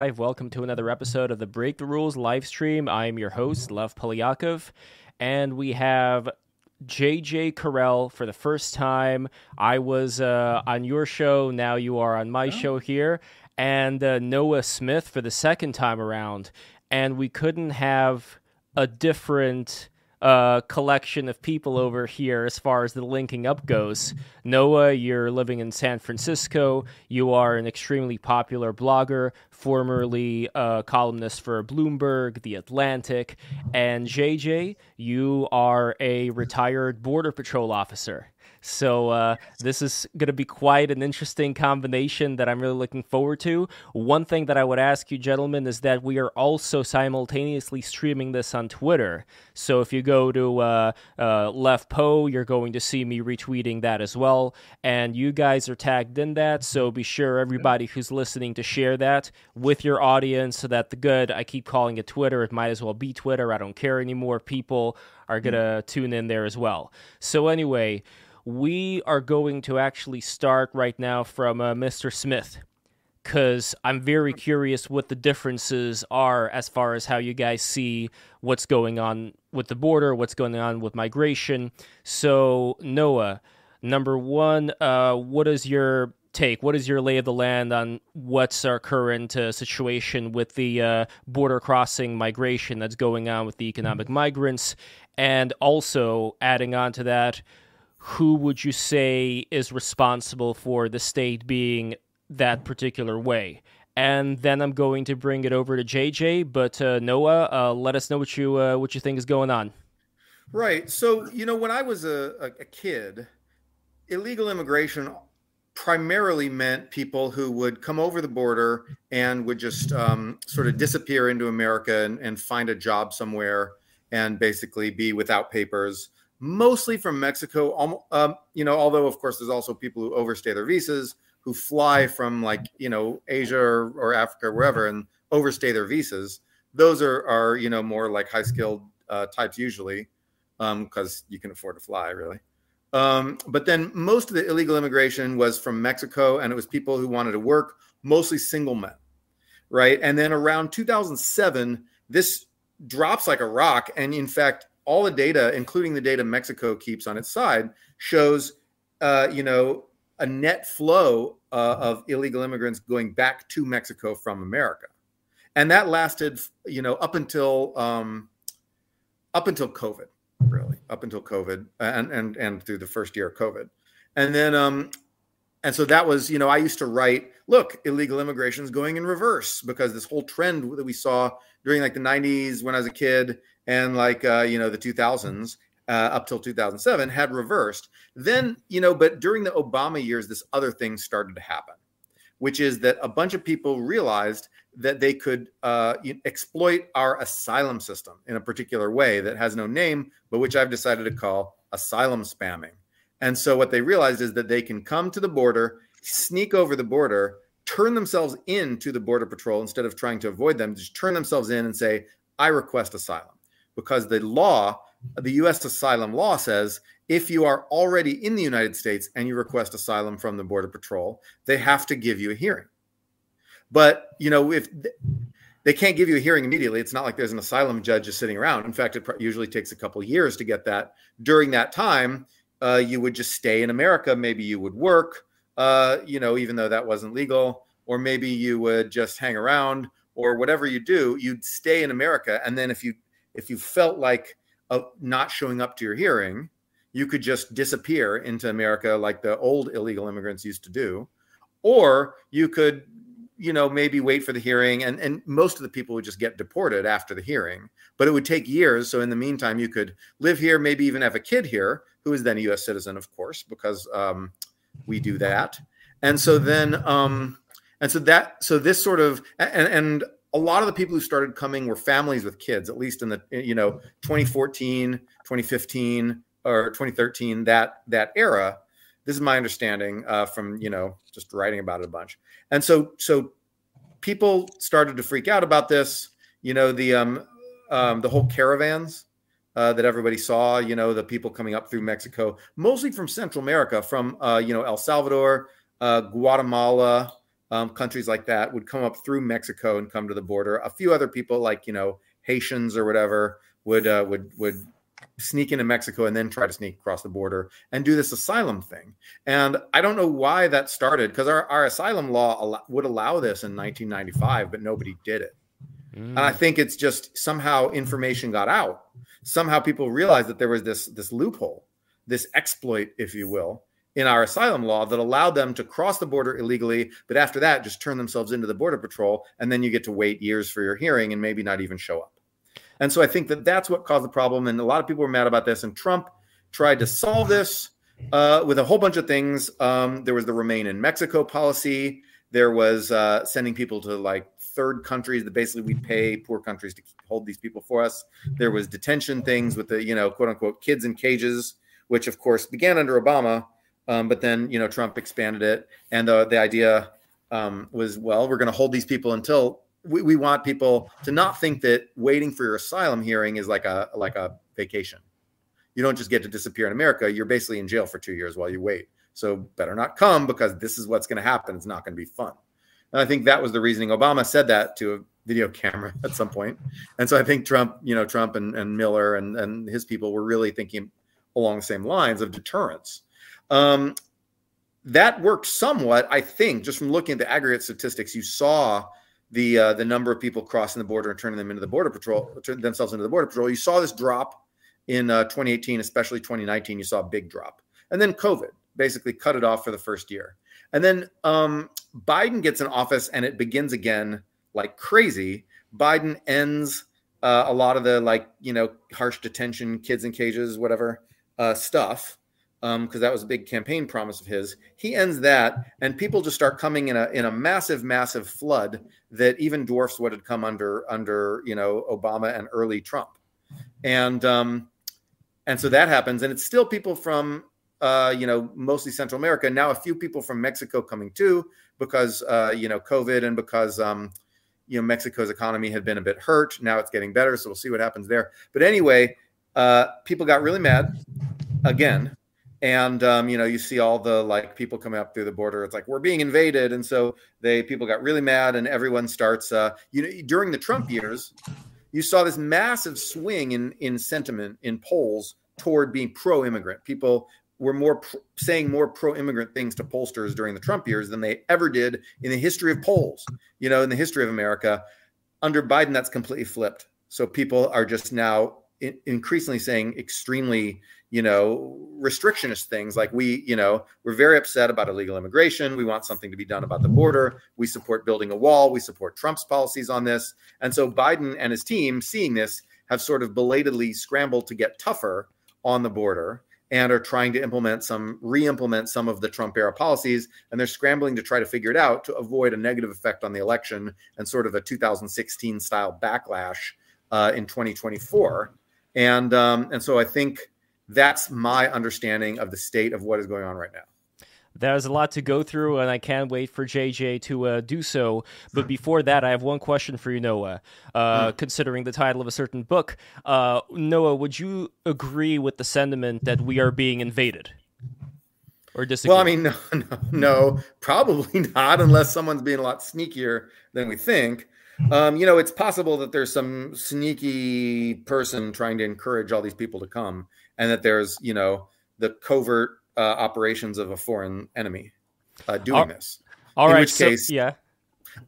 Welcome to another episode of the Break the Rules live stream. I am your host, Lev Polyakov, and we have JJ Carrell for the first time. I was uh, on your show, now you are on my oh. show here, and uh, Noah Smith for the second time around. And we couldn't have a different uh, collection of people over here as far as the linking up goes. Noah, you're living in San Francisco. You are an extremely popular blogger, formerly a columnist for Bloomberg, The Atlantic. And JJ, you are a retired Border Patrol officer. So uh, this is going to be quite an interesting combination that I'm really looking forward to. One thing that I would ask you, gentlemen, is that we are also simultaneously streaming this on Twitter. So if you go to uh, uh, Levpo, you're going to see me retweeting that as well. And you guys are tagged in that, so be sure everybody who's listening to share that with your audience so that the good, I keep calling it Twitter, it might as well be Twitter. I don't care anymore. People are going to tune in there as well. So anyway, we are going to actually start right now from uh, Mr. Smith because I'm very curious what the differences are as far as how you guys see what's going on with the border, what's going on with migration. So, Noah, number one, uh, what is your take? What is your lay of the land on what's our current uh, situation with the uh, border crossing migration that's going on with the economic migrants? And also, adding on to that, who would you say is responsible for the state being that particular way? And then I'm going to bring it over to JJ. But uh, Noah, uh, let us know what you uh, what you think is going on. Right. So you know, when I was a, a kid, illegal immigration primarily meant people who would come over the border and would just um, sort of disappear into America and, and, find a job somewhere and basically be without papers mostly from Mexico. Um, you know, although of course there's also people who overstay their visas, who fly from like you know Asia or, or Africa wherever and overstay their visas. Those are are you know more like high skilled uh, types usually, because um, you can afford to fly really. Um, but then most of the illegal immigration was from Mexico, and it was people who wanted to work, mostly single men, right? And then around 2007, this drops like a rock, and in fact, all the data, including the data Mexico keeps on its side, shows, uh, you know, a net flow uh, of illegal immigrants going back to Mexico from America, and that lasted, you know, up until um, up until COVID, really, up until COVID, and and and through the first year of COVID, and then um, and so that was, you know, I used to write, look, illegal immigration is going in reverse because this whole trend that we saw during like the 90s when I was a kid and like uh, you know the 2000s uh, up till 2007 had reversed. Then you know, but during the Obama years, this other thing started to happen, which is that a bunch of people realized that they could uh, exploit our asylum system in a particular way that has no name, but which I've decided to call asylum spamming. And so what they realized is that they can come to the border, sneak over the border, turn themselves in to the border patrol instead of trying to avoid them, just turn themselves in and say, I request asylum because the law, the U.S. asylum law says if you are already in the United States and you request asylum from the Border Patrol, they have to give you a hearing. But you know, if they can't give you a hearing immediately, it's not like there's an asylum judge just sitting around. In fact, it usually takes a couple years to get that. During that time, uh, you would just stay in America. Maybe you would work, uh, you know, even though that wasn't legal, or maybe you would just hang around, or whatever you do, you'd stay in America. And then if you if you felt like uh, not showing up to your hearing, you could just disappear into America like the old illegal immigrants used to do, or you could, you know, maybe wait for the hearing, and and most of the people would just get deported after the hearing. But it would take years. So in the meantime, you could live here, maybe even have a kid here, who is then a U.S. citizen, of course, because um, we do that. And so then, um, and so that, so this sort of, and, and a lot of the people who started coming were families with kids, at least in the you know 2014, 2015, or 2013 that that era. This is my understanding uh, from you know just writing about it a bunch, and so so people started to freak out about this. You know the um, um the whole caravans uh, that everybody saw. You know the people coming up through Mexico, mostly from Central America, from uh, you know El Salvador, uh, Guatemala, um, countries like that would come up through Mexico and come to the border. A few other people, like you know Haitians or whatever, would uh, would would sneak into Mexico and then try to sneak across the border and do this asylum thing. And I don't know why that started because our, our asylum law al- would allow this in 1995, but nobody did it. Mm. And I think it's just somehow information got out. Somehow people realized that there was this this loophole, this exploit, if you will, in our asylum law that allowed them to cross the border illegally, but after that, just turn themselves into the border patrol, and then you get to wait years for your hearing and maybe not even show up. And so I think that that's what caused the problem. And a lot of people were mad about this. And Trump tried to solve this uh, with a whole bunch of things. Um, there was the remain in Mexico policy. There was uh, sending people to like third countries that basically we pay poor countries to hold these people for us. There was detention things with the you know quote unquote kids in cages, which of course began under Obama um, but then you know Trump expanded it, and the the idea um, was well, we're going to hold these people until we, we want people to not think that waiting for your asylum hearing is like a like a vacation. You don't just get to disappear in America. You're basically in jail for two years while you wait. So better not come because this is what's going to happen. It's not going to be fun. And I think that was the reasoning. Obama said that to a video camera at some point. And so I think Trump, you know, Trump and, and Miller and, and his people were really thinking along the same lines of deterrence. Um, that worked somewhat, I think, just from looking at the aggregate statistics. You saw the uh, the number of people crossing the border and turning them into the border patrol, turning themselves into the border patrol. You saw this drop in uh, 2018, especially 2019. You saw a big drop, and then COVID basically cut it off for the first year. And then um, Biden gets in office, and it begins again like crazy. Biden ends uh, a lot of the like you know harsh detention, kids in cages, whatever uh, stuff because um, that was a big campaign promise of his. He ends that, and people just start coming in a in a massive, massive flood that even dwarfs what had come under under you know Obama and early Trump, and um, and so that happens, and it's still people from uh, you know mostly Central America. Now a few people from Mexico coming too because uh, you know COVID and because um, you know Mexico's economy had been a bit hurt. Now it's getting better, so we'll see what happens there. But anyway, uh, people got really mad again and um, you know you see all the like people coming up through the border it's like we're being invaded. And so they people got really mad and everyone starts uh, you know during the trump years you saw this massive swing in in sentiment in polls toward being pro-immigrant. People were more pr- saying more pro-immigrant things to pollsters during the trump years than they ever did in the history of polls you know in the history of america. Under biden that's completely flipped. So people are just now increasingly saying extremely you know, restrictionist things like we, you know, we're very upset about illegal immigration. We want something to be done about the border. We support building a wall. We support Trump's policies on this. And so Biden and his team, seeing this, have sort of belatedly scrambled to get tougher on the border and are trying to implement some re-implement some of the Trump era policies and they're scrambling to try to figure it out to avoid a negative effect on the election and sort of a 2016 style backlash uh, in 2024 and um, and so I think that's my understanding of the state of what is going on right now. There's a lot to go through, and I can't wait for JJ to uh, do so. But before that, I have one question for you, Noah. Uh, mm. Considering the title of a certain book, uh, Noah, would you agree with the sentiment that we are being invaded? Or disagree? Well, I mean, no, no, no, probably not, unless someone's being a lot sneakier than we think. Um, you know, it's possible that there's some sneaky person trying to encourage all these people to come and that there's you know the covert uh, operations of a foreign enemy uh, doing all, this. All In right, which case, yeah.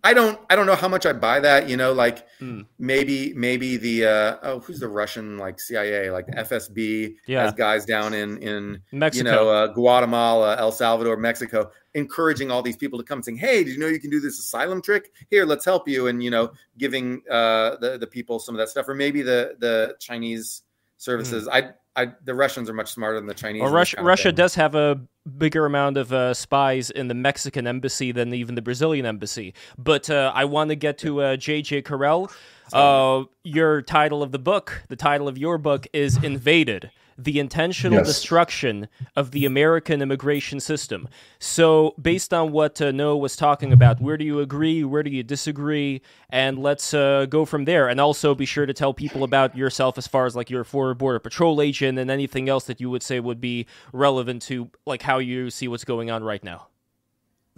I don't I don't know how much I buy that. You know, like mm. maybe maybe the uh, oh who's the Russian like CIA like FSB yeah. has guys down in in Mexico. you know uh, Guatemala, El Salvador, Mexico, encouraging all these people to come saying, "Hey, did you know you can do this asylum trick? Here, let's help you." And you know, giving uh, the the people some of that stuff, or maybe the the Chinese services. Mm. I I, the Russians are much smarter than the Chinese. Well, Russia, Russia does have a bigger amount of uh, spies in the Mexican embassy than even the Brazilian embassy. But uh, I want to get to uh, J.J. Carrell. Uh, your title of the book, the title of your book is Invaded the intentional yes. destruction of the American immigration system. So, based on what uh, Noah was talking about, where do you agree? Where do you disagree? And let's uh, go from there. And also be sure to tell people about yourself as far as like your former border patrol agent and anything else that you would say would be relevant to like how you see what's going on right now.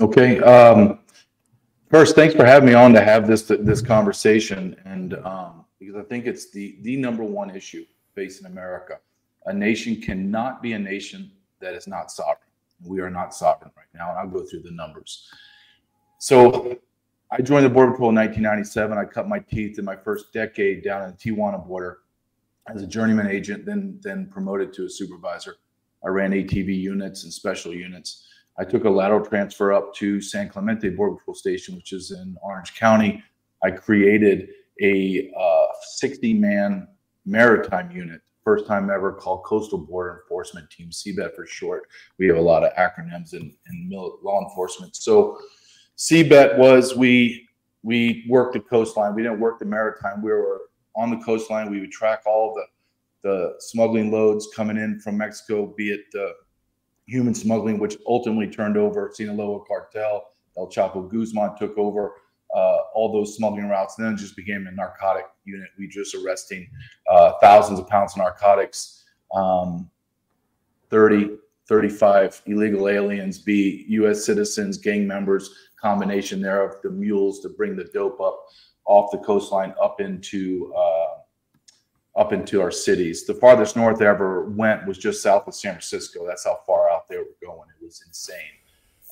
Okay. Um, First, thanks for having me on to have this this conversation, and um, because I think it's the the number one issue facing America. A nation cannot be a nation that is not sovereign. We are not sovereign right now, and I'll go through the numbers. So, I joined the Border Patrol in 1997. I cut my teeth in my first decade down in the Tijuana border as a journeyman agent, then then promoted to a supervisor. I ran ATV units and special units. I took a lateral transfer up to San Clemente Border Patrol Station, which is in Orange County. I created a uh, 60 man maritime unit, first time ever called Coastal Border Enforcement Team, CBET for short. We have a lot of acronyms in, in law enforcement. So, CBET was we we worked the coastline. We didn't work the maritime. We were on the coastline. We would track all the the smuggling loads coming in from Mexico, be it the human smuggling, which ultimately turned over Sinaloa cartel. El Chapo Guzman took over uh, all those smuggling routes, and then it just became a narcotic unit. We just arresting uh, thousands of pounds of narcotics, um, 30, 35 illegal aliens, be U.S. citizens, gang members, combination thereof, the mules to bring the dope up off the coastline up into uh, up into our cities. The farthest north I ever went was just south of San Francisco. That's how far out they we're going. It was insane.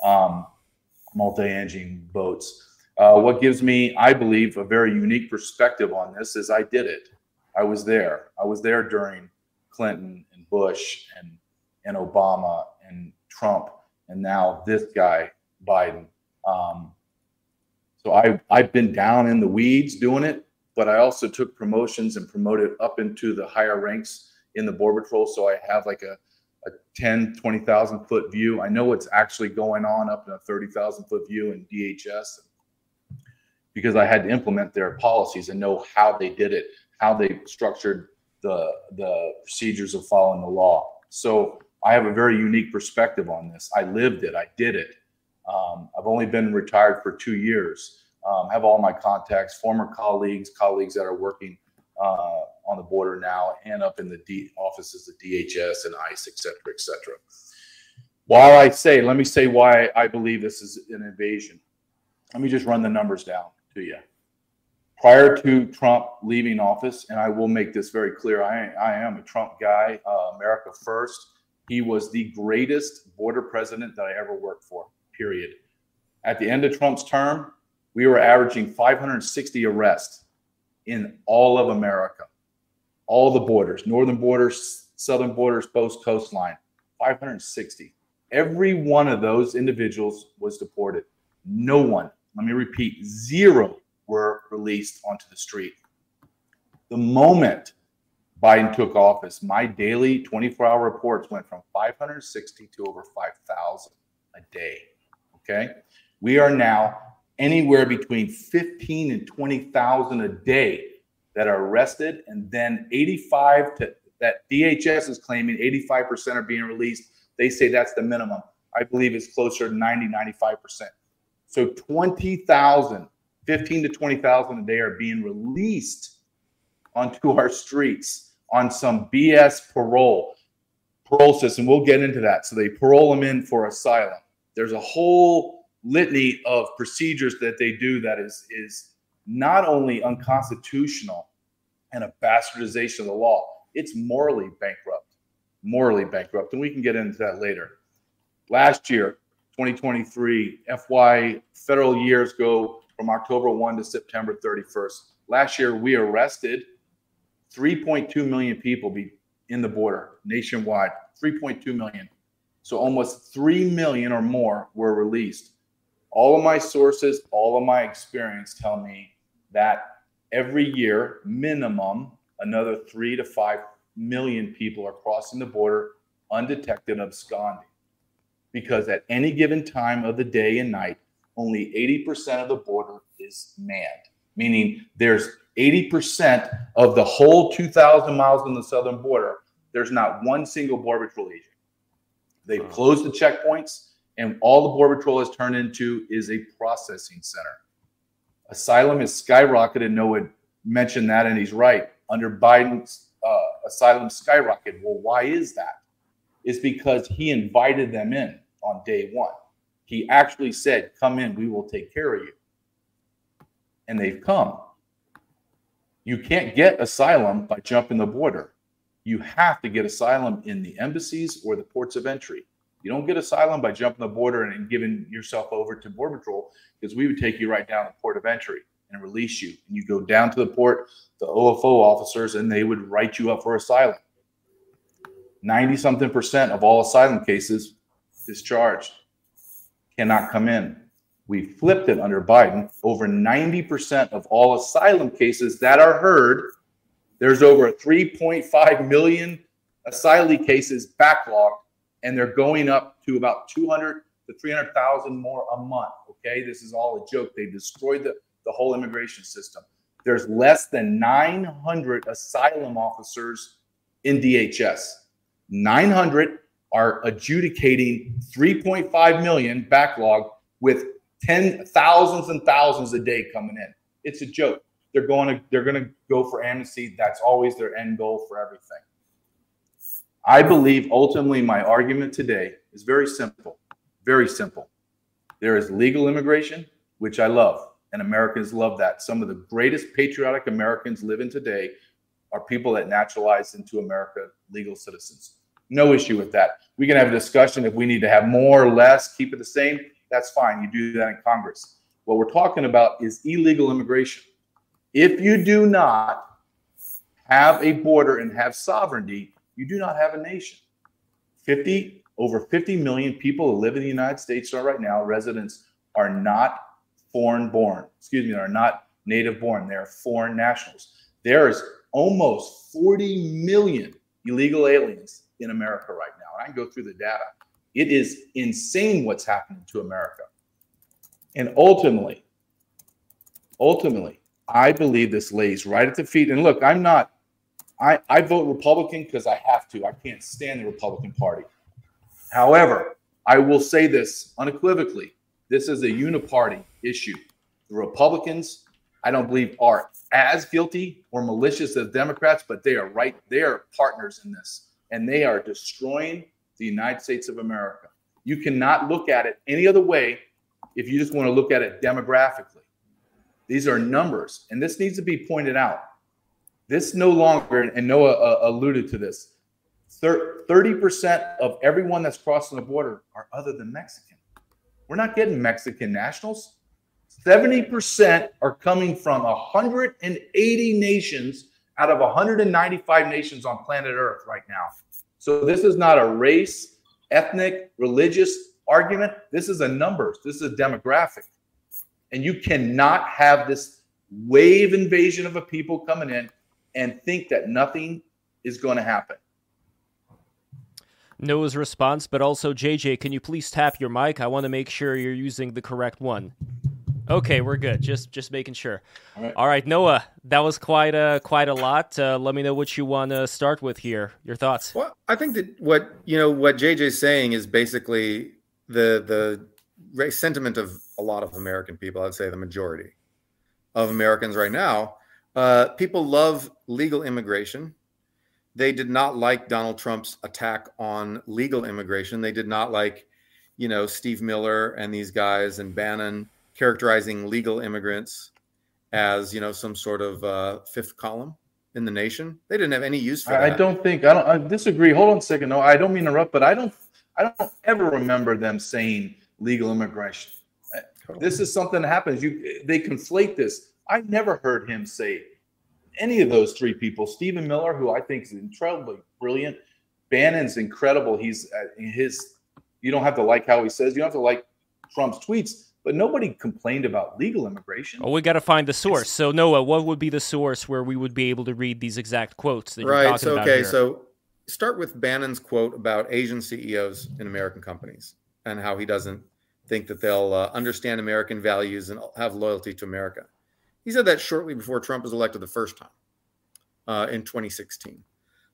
Um, multi-engine boats. Uh, what gives me, I believe, a very unique perspective on this is I did it. I was there. I was there during Clinton and Bush and and Obama and Trump and now this guy Biden. Um, so I I've been down in the weeds doing it but I also took promotions and promoted up into the higher ranks in the Border Patrol. So I have like a, a 10, 20,000 foot view. I know what's actually going on up in a 30,000 foot view in DHS because I had to implement their policies and know how they did it, how they structured the, the procedures of following the law. So I have a very unique perspective on this. I lived it, I did it. Um, I've only been retired for two years um, have all my contacts, former colleagues, colleagues that are working uh, on the border now and up in the D- offices of DHS and ICE, et cetera, et cetera. While I say, let me say why I believe this is an invasion. Let me just run the numbers down to you. Prior to Trump leaving office, and I will make this very clear, I, I am a Trump guy, uh, America first. He was the greatest border president that I ever worked for, period. At the end of Trump's term, we were averaging 560 arrests in all of America, all the borders, northern borders, southern borders, post coastline, 560. Every one of those individuals was deported. No one, let me repeat, zero were released onto the street. The moment Biden took office, my daily 24 hour reports went from 560 to over 5,000 a day. Okay. We are now anywhere between 15 and 20,000 a day that are arrested, and then 85 to that DHS is claiming 85% are being released. They say that's the minimum. I believe it's closer to 90, 95%. So 20,000, 15 to 20,000 a day are being released onto our streets on some BS parole parole system. We'll get into that. So they parole them in for asylum. There's a whole litany of procedures that they do that is is not only unconstitutional and a bastardization of the law, it's morally bankrupt. Morally bankrupt. And we can get into that later. Last year, 2023, FY federal years go from October 1 to September 31st. Last year, we arrested 3.2 million people in the border nationwide. 3.2 million. So almost 3 million or more were released all of my sources, all of my experience tell me that every year, minimum, another three to five million people are crossing the border undetected absconding. Because at any given time of the day and night, only 80% of the border is manned, meaning there's 80% of the whole 2,000 miles on the southern border, there's not one single Border Patrol agent. They've closed the checkpoints and all the Border Patrol has turned into is a processing center. Asylum is skyrocketed. And Noah mentioned that, and he's right. Under Biden's uh, asylum skyrocketed. Well, why is that? It's because he invited them in on day one. He actually said, Come in, we will take care of you. and they've come. You can't get asylum by jumping the border. You have to get asylum in the embassies or the ports of entry. You don't get asylum by jumping the border and giving yourself over to Border Patrol because we would take you right down the port of entry and release you. And you go down to the port, the OFO officers, and they would write you up for asylum. 90 something percent of all asylum cases discharged cannot come in. We flipped it under Biden. Over 90% of all asylum cases that are heard, there's over 3.5 million asylum cases backlogged, and they're going up to about 200 to 300,000 more a month. Okay, this is all a joke. They destroyed the, the whole immigration system. There's less than 900 asylum officers in DHS. 900 are adjudicating 3.5 million backlog with ten thousands and thousands a day coming in. It's a joke. They're going to they're going to go for amnesty. That's always their end goal for everything. I believe ultimately my argument today is very simple. Very simple. There is legal immigration, which I love, and Americans love that. Some of the greatest patriotic Americans living today are people that naturalized into America legal citizens. No issue with that. We can have a discussion if we need to have more or less, keep it the same. That's fine. You do that in Congress. What we're talking about is illegal immigration. If you do not have a border and have sovereignty, you do not have a nation. 50 over 50 million people who live in the United States right now, residents are not foreign born. Excuse me, are not native born. They're foreign nationals. There is almost 40 million illegal aliens in America right now. And I can go through the data. It is insane what's happening to America. And ultimately, ultimately, I believe this lays right at the feet. And look, I'm not, I, I vote Republican because I have to. I can't stand the Republican Party. However, I will say this unequivocally this is a uniparty issue. The Republicans, I don't believe, are as guilty or malicious as Democrats, but they are right. They are partners in this, and they are destroying the United States of America. You cannot look at it any other way if you just want to look at it demographically. These are numbers, and this needs to be pointed out. This no longer, and Noah uh, alluded to this, 30% of everyone that's crossing the border are other than Mexican. We're not getting Mexican nationals. 70% are coming from 180 nations out of 195 nations on planet Earth right now. So this is not a race, ethnic, religious argument. This is a numbers. This is a demographic. And you cannot have this wave invasion of a people coming in and think that nothing is going to happen. Noah's response, but also JJ, can you please tap your mic? I want to make sure you're using the correct one. Okay, we're good. Just just making sure. All right, All right Noah, that was quite a quite a lot. Uh, let me know what you want to start with here. Your thoughts? Well, I think that what you know what JJ's saying is basically the the sentiment of a lot of American people. I'd say the majority of Americans right now. Uh, people love legal immigration. They did not like Donald Trump's attack on legal immigration. They did not like, you know, Steve Miller and these guys and Bannon characterizing legal immigrants as you know some sort of uh, fifth column in the nation. They didn't have any use for that. I don't think I don't I disagree. Hold on a second. No, I don't mean to interrupt, but I don't I don't ever remember them saying legal immigration. Totally. This is something that happens. You they conflate this. I never heard him say any of those three people. Stephen Miller, who I think is incredibly brilliant. Bannon's incredible. He's uh, his. You don't have to like how he says. You don't have to like Trump's tweets but nobody complained about legal immigration. Oh, we got to find the source. It's, so Noah, what would be the source where we would be able to read these exact quotes that right, you're talking so, about okay, here? so start with Bannon's quote about Asian CEOs in American companies and how he doesn't think that they'll uh, understand American values and have loyalty to America. He said that shortly before Trump was elected the first time uh, in 2016.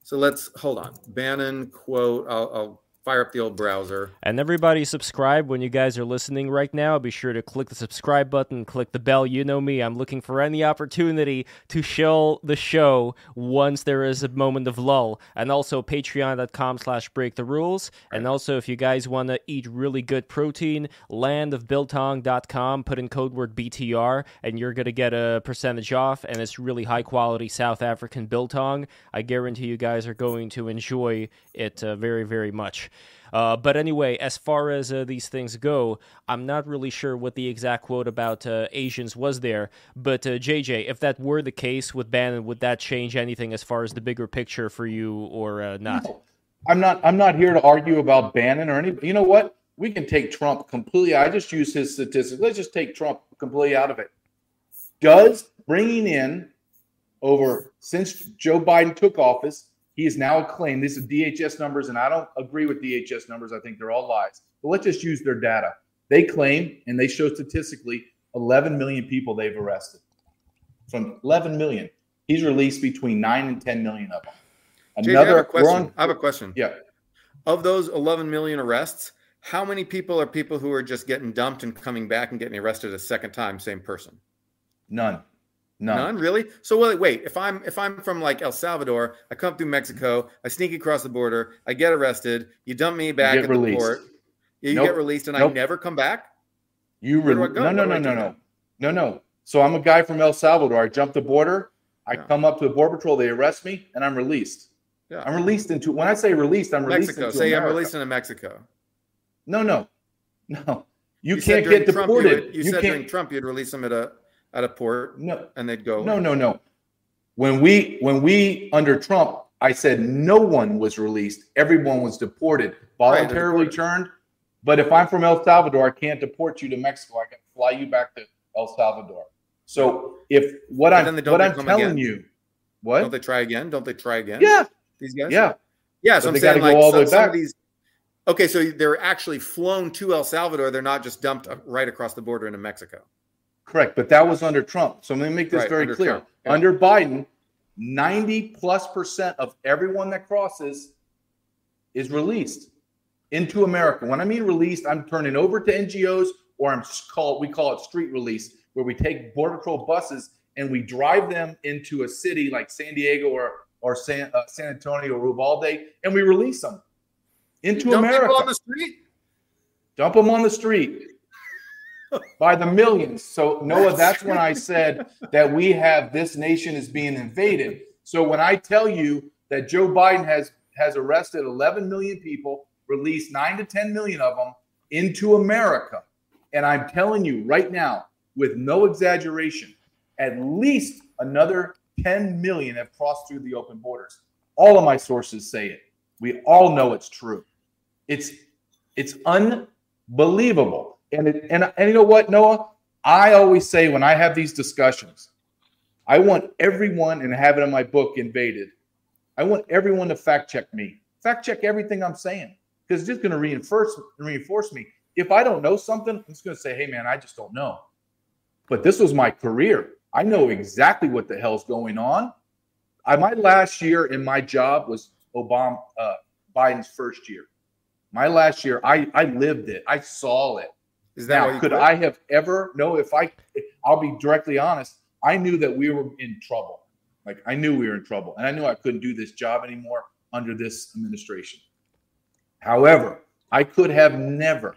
So let's hold on. Bannon quote. I'll, I'll fire up the old browser. And everybody subscribe when you guys are listening right now. Be sure to click the subscribe button, click the bell. You know me. I'm looking for any opportunity to show the show once there is a moment of lull. And also patreon.com slash break the rules. And also if you guys want to eat really good protein, landofbiltong.com, put in code word BTR and you're going to get a percentage off. And it's really high quality South African biltong. I guarantee you guys are going to enjoy it uh, very, very much. Uh, but anyway, as far as uh, these things go, I'm not really sure what the exact quote about uh, Asians was there. But JJ, uh, if that were the case with Bannon, would that change anything as far as the bigger picture for you or uh, not? No, I'm not. I'm not here to argue about Bannon or any. You know what? We can take Trump completely. I just use his statistics. Let's just take Trump completely out of it. Does bringing in over since Joe Biden took office he is now claimed, this is DHS numbers, and I don't agree with DHS numbers. I think they're all lies. But let's just use their data. They claim, and they show statistically, 11 million people they've arrested. From 11 million, he's released between 9 and 10 million of them. Another, I, have a question. On, I have a question. Yeah. Of those 11 million arrests, how many people are people who are just getting dumped and coming back and getting arrested a second time, same person? None. None. None, really. So wait, wait. If I'm if I'm from like El Salvador, I come through Mexico, I sneak across the border, I get arrested, you dump me back at released. the port, you nope. get released, and nope. I never come back. You re- no no no no no no no. So I'm a guy from El Salvador. I jump the border, I yeah. come up to the border patrol, they arrest me, and I'm released. Yeah. I'm released into when I say released, I'm released into Say America. I'm released into Mexico. No, no, no. You, you can't get Trump, deported. You, would, you, you said during Trump you'd release them at a at a port no. and they'd go no no no. When we when we under trump i said no one was released. Everyone was deported. Voluntarily right, turned. But if i'm from el salvador i can't deport you to mexico. I can fly you back to el salvador. So if what but i'm what i'm telling again. you what? Don't they try again? Don't they try again? Yeah. These guys? Yeah. Yeah so i'm saying like all some, the way back. these okay so they're actually flown to el salvador. They're not just dumped uh, right across the border into mexico Correct, but that was under Trump. So let me make this right, very clear. Yeah. Under Biden, 90 plus percent of everyone that crosses is released into America. When I mean released, I'm turning over to NGOs or I'm called we call it street release, where we take border patrol buses and we drive them into a city like San Diego or or San, uh, San Antonio or Uvalde, and we release them into America. Dump them on the street. Dump them on the street by the millions. So Noah, that's when I said that we have this nation is being invaded. So when I tell you that Joe Biden has has arrested 11 million people, released 9 to 10 million of them into America, and I'm telling you right now with no exaggeration, at least another 10 million have crossed through the open borders. All of my sources say it. We all know it's true. It's it's unbelievable. And it, and and you know what, Noah? I always say when I have these discussions, I want everyone, and have it in my book, Invaded. I want everyone to fact check me, fact check everything I'm saying, because it's just going to reinforce reinforce me. If I don't know something, I'm just going to say, "Hey, man, I just don't know." But this was my career. I know exactly what the hell's going on. I, my last year in my job was Obama, uh, Biden's first year. My last year, I I lived it. I saw it. Is that now, could? I have ever? No, if I, I'll be directly honest. I knew that we were in trouble. Like I knew we were in trouble, and I knew I couldn't do this job anymore under this administration. However, I could have never,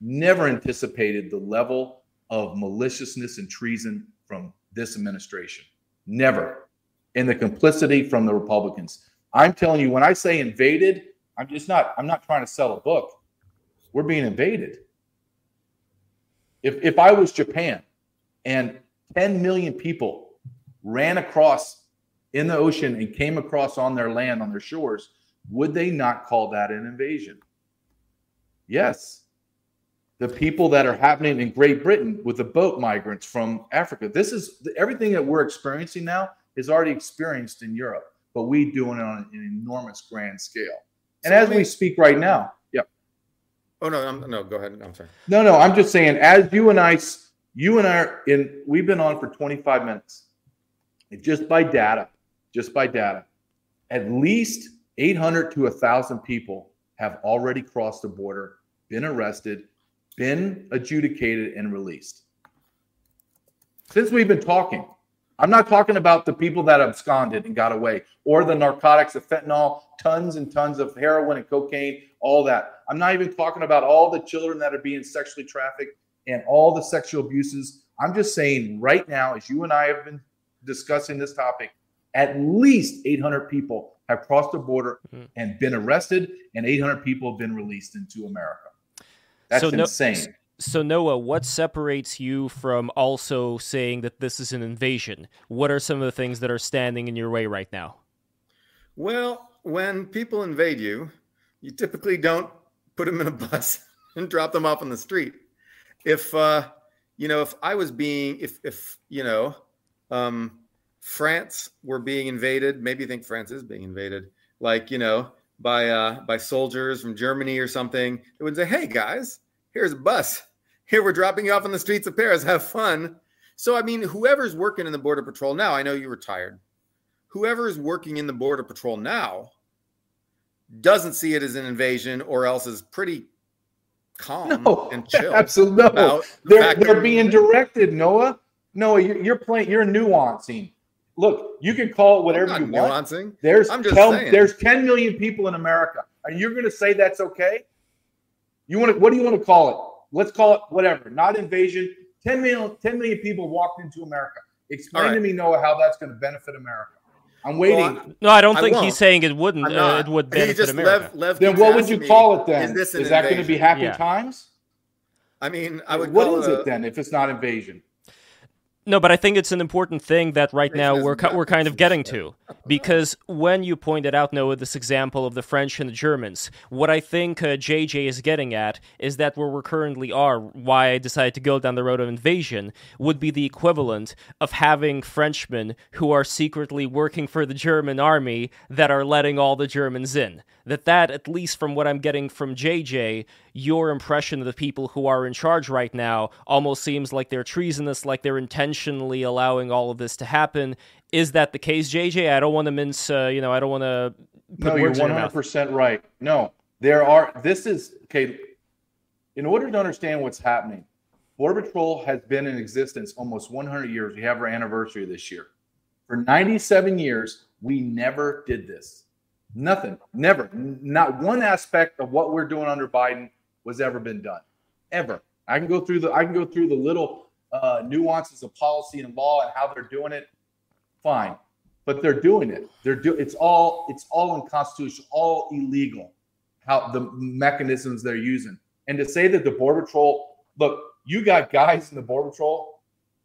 never anticipated the level of maliciousness and treason from this administration. Never. And the complicity from the Republicans. I'm telling you, when I say invaded, I'm just not, I'm not trying to sell a book. We're being invaded. If, if I was Japan and 10 million people ran across in the ocean and came across on their land, on their shores, would they not call that an invasion? Yes. The people that are happening in Great Britain with the boat migrants from Africa. This is everything that we're experiencing now is already experienced in Europe, but we doing it on an enormous grand scale. And so as we speak right now, Oh no, I'm, no, go ahead. I'm sorry. No, no, I'm just saying, as you and I, you and I are in, we've been on for 25 minutes. Just by data, just by data, at least 800 to 1,000 people have already crossed the border, been arrested, been adjudicated, and released. Since we've been talking, I'm not talking about the people that absconded and got away or the narcotics, the fentanyl, tons and tons of heroin and cocaine, all that. I'm not even talking about all the children that are being sexually trafficked and all the sexual abuses. I'm just saying right now, as you and I have been discussing this topic, at least 800 people have crossed the border mm-hmm. and been arrested, and 800 people have been released into America. That's so insane. So Noah, what separates you from also saying that this is an invasion? What are some of the things that are standing in your way right now? Well, when people invade you, you typically don't put them in a bus and drop them off on the street. If uh, you know, if I was being, if if you know, um, France were being invaded, maybe you think France is being invaded, like you know, by uh, by soldiers from Germany or something, it would say, "Hey guys, here's a bus. Here we're dropping you off on the streets of Paris. Have fun." So I mean, whoever's working in the border patrol now, I know you retired. Whoever is working in the border patrol now doesn't see it as an invasion, or else is pretty calm no, and chill. Absolutely, no. They're the they're being directed. Noah, Noah, you're, you're playing. You're nuancing look, you can call it whatever you want. Nuancing. There's I'm just tell, saying. there's 10 million people in America. Are you going to say that's okay? You want to what do you want to call it? Let's call it whatever. Not invasion. 10 million 10 million people walked into America. Explain right. to me, Noah, how that's going to benefit America. I'm waiting. Well, no, I don't think I he's saying it wouldn't. Uh, it would benefit America. Lev, Lev then what would you call it then? Is, is that going to be happy yeah. times? I mean, I would. What is it, a, it then if it's not invasion? No, but I think it's an important thing that right now we're we're kind of getting to because when you pointed out Noah this example of the French and the Germans, what I think uh, JJ is getting at is that where we currently are, why I decided to go down the road of invasion would be the equivalent of having Frenchmen who are secretly working for the German army that are letting all the Germans in that that at least from what i'm getting from jj your impression of the people who are in charge right now almost seems like they're treasonous like they're intentionally allowing all of this to happen. Is that the case jj i don't want to mince uh, you know i don't want to no you're 100% right. No there are this is okay in order to understand what's happening border patrol has been in existence almost 100 years. We have our anniversary this year. For 97 years we never did this Nothing, never, not one aspect of what we're doing under Biden was ever been done, ever. I can go through the I can go through the little uh, nuances of policy and law and how they're doing it. Fine, but they're doing it. They're do it's all it's all unconstitutional, all illegal. How the mechanisms they're using, and to say that the border patrol look, you got guys in the border patrol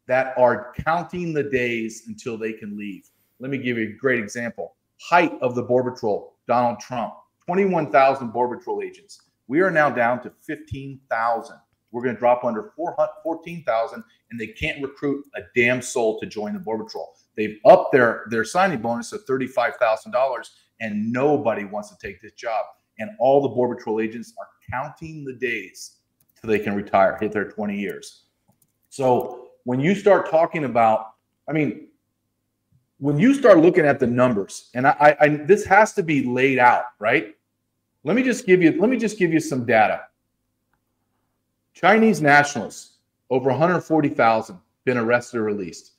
that are counting the days until they can leave. Let me give you a great example height of the Border Patrol, Donald Trump, 21,000 Border Patrol agents. We are now down to 15,000. We're going to drop under 14,000, and they can't recruit a damn soul to join the Border Patrol. They've upped their, their signing bonus to $35,000, and nobody wants to take this job. And all the Border Patrol agents are counting the days till they can retire, hit their 20 years. So when you start talking about, I mean, when you start looking at the numbers, and I, I, this has to be laid out, right? Let me just give you let me just give you some data. Chinese nationals, over 140,000 been arrested or released.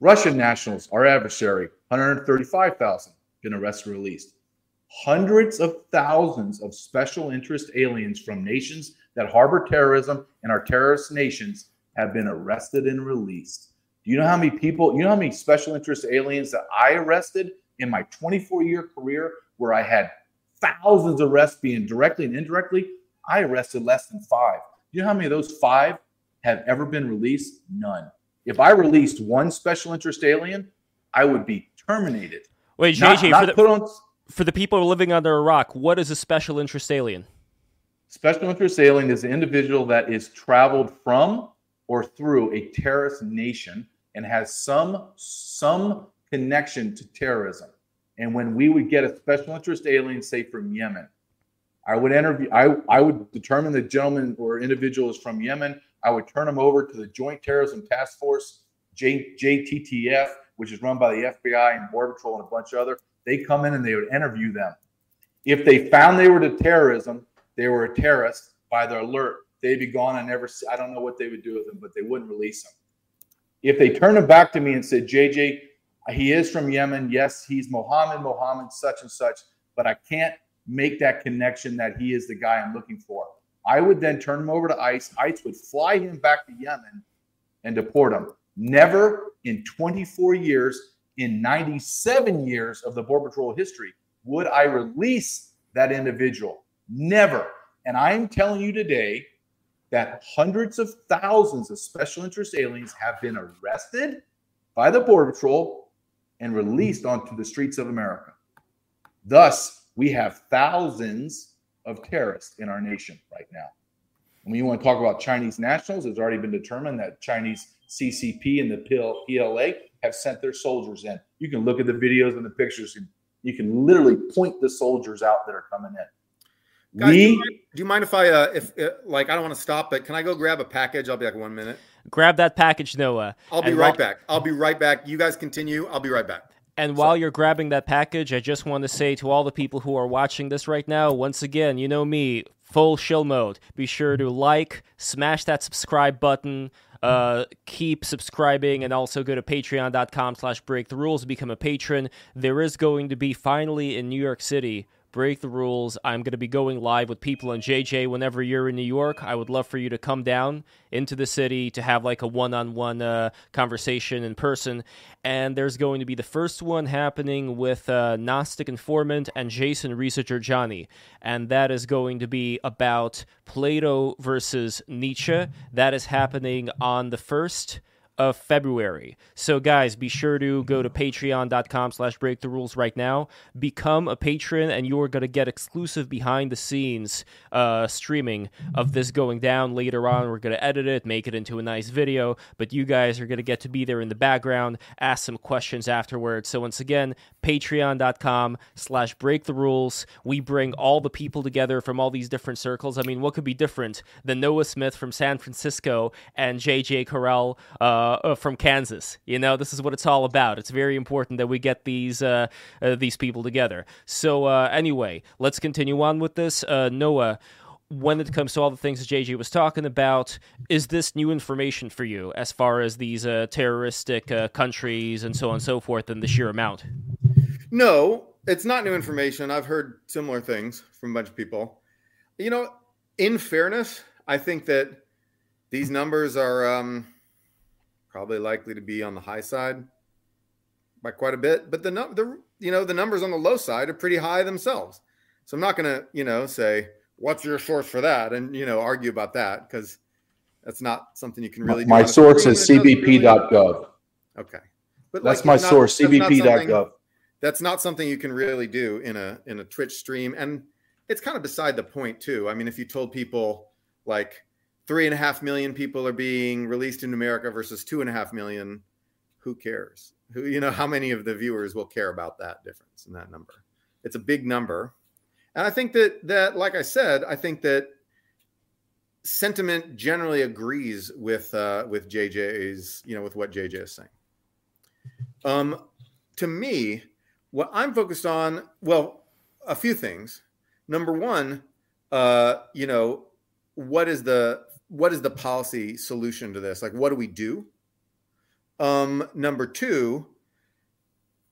Russian nationals, our adversary, 135,000 been arrested or released. Hundreds of thousands of special interest aliens from nations that harbor terrorism and are terrorist nations have been arrested and released. You know how many people, you know how many special interest aliens that I arrested in my 24 year career where I had thousands of arrests being directly and indirectly? I arrested less than five. You know how many of those five have ever been released? None. If I released one special interest alien, I would be terminated. Wait, JJ, not, not for, the, on, for the people living under a rock, what is a special interest alien? Special interest alien is an individual that is traveled from or through a terrorist nation and has some some connection to terrorism. And when we would get a special interest alien, say from Yemen, I would interview. I I would determine the gentleman or individual is from Yemen. I would turn them over to the Joint Terrorism Task Force, J, JTTF, which is run by the FBI and Border Patrol and a bunch of other. They come in and they would interview them. If they found they were to terrorism, they were a terrorist by their alert, they'd be gone. I never, I don't know what they would do with them, but they wouldn't release them. If they turn him back to me and said, JJ, he is from Yemen. Yes, he's Mohammed, Mohammed, such and such, but I can't make that connection that he is the guy I'm looking for. I would then turn him over to ICE. ICE would fly him back to Yemen and deport him. Never in 24 years, in 97 years of the Border Patrol history, would I release that individual. Never. And I'm telling you today that hundreds of thousands of special interest aliens have been arrested by the Border Patrol and released onto the streets of America. Thus, we have thousands of terrorists in our nation right now. And when you want to talk about Chinese nationals, it's already been determined that Chinese CCP and the PLA have sent their soldiers in. You can look at the videos and the pictures, and you can literally point the soldiers out that are coming in. Guys, we, do, you mind, do, you mind, if I, uh, if uh, like, I don't want to stop, but can I go grab a package? I'll be like one minute. Grab that package, Noah. I'll be right while- back. I'll be right back. You guys continue. I'll be right back. And while you're grabbing that package, I just want to say to all the people who are watching this right now, once again, you know me, full shill mode. Be sure to like, smash that subscribe button, uh, keep subscribing, and also go to patreon.com slash break the rules become a patron. There is going to be finally in New York City break the rules. I'm going to be going live with people on JJ whenever you're in New York. I would love for you to come down into the city to have like a one on one conversation in person. And there's going to be the first one happening with uh, Gnostic Informant and Jason Reza Jorjani. And that is going to be about Plato versus Nietzsche. That is happening on the 1st of February. So guys, be sure to go to patreon.com slash break the rules right now. Become a patron and you're going to get exclusive behind the scenes uh, streaming of this going down later on. We're going to edit it, make it into a nice video, but you guys are going to get to be there in the background, ask some questions afterwards. So once again, patreon.com slash break the rules. We bring all the people together from all these different circles. I mean, what could be different than Noah Smith from San Francisco and JJ Carrell uh, uh, from Kansas. You know, this is what it's all about. It's very important that we get these uh, uh, these people together. So uh, anyway, let's continue on with this. Uh, Noah, when it comes to all the things that JJ was talking about, is this new information for you as far as these uh, terroristic countries and so on and so forth and the sheer amount? No, it's not new information. I've heard similar things from a bunch of people. You know, in fairness, I think that these numbers are um, probably likely to be on the high side by quite a bit. But the the you know the numbers on the low side are pretty high themselves. So I'm not going to you know say what's your source for that and you know argue about that because that's not something you can really. My source is cbp.gov. Really... Okay, but that's like, my not, source cbp.gov. That's not something you can really do in a in a Twitch stream, and it's kind of beside the point too. I mean, if you told people like three and a half million people are being released in America versus two and a half million, who cares? Who you know how many of the viewers will care about that difference in that number? It's a big number, and I think that that like I said, I think that sentiment generally agrees with uh, with JJ's you know with what JJ is saying. Um, to me, what I'm focused on, well, a few things. Number one, uh, you know, what is the what is the policy solution to this? Like, what do we do? Um, number two,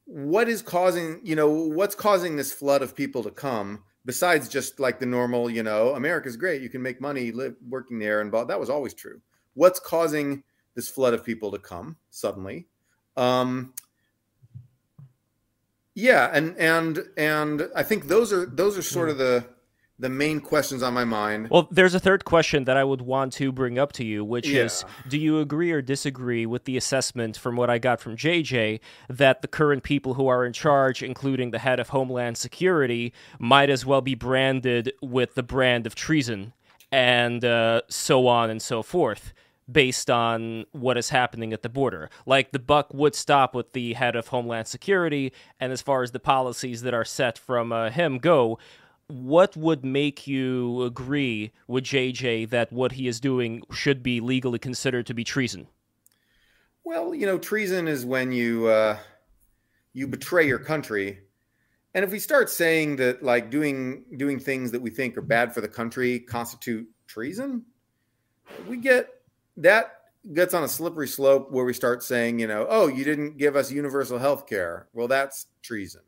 what is causing, you know, what's causing this flood of people to come besides just like the normal, you know, America's great, you can make money live working there, and that was always true. What's causing this flood of people to come suddenly? Um, yeah, and and and I think those are those are sort of the the main questions on my mind. Well, there's a third question that I would want to bring up to you, which yeah. is do you agree or disagree with the assessment from what I got from JJ that the current people who are in charge, including the head of Homeland Security, might as well be branded with the brand of treason and uh, so on and so forth? based on what is happening at the border. Like the buck would stop with the head of Homeland Security, and as far as the policies that are set from uh, him go, what would make you agree with JJ that what he is doing should be legally considered to be treason? Well, you know, treason is when you uh, you betray your country, And if we start saying that like doing doing things that we think are bad for the country constitute treason, we get that gets on a slippery slope where we start saying, you know, oh, you didn't give us universal health care. Well, that's treason.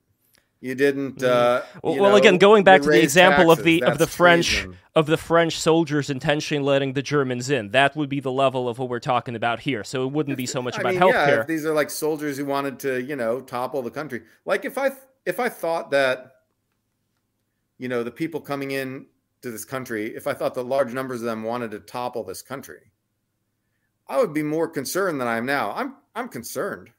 You didn't. Mm. Uh, well, you know, well, again, going back to the example taxes, of the of the French treason. of the French soldiers intentionally letting the Germans in, that would be the level of what we're talking about here. So it wouldn't be so much I about mean, healthcare. Yeah, these are like soldiers who wanted to, you know, topple the country. Like if I if I thought that, you know, the people coming in to this country, if I thought that large numbers of them wanted to topple this country, I would be more concerned than I am now. I'm I'm concerned,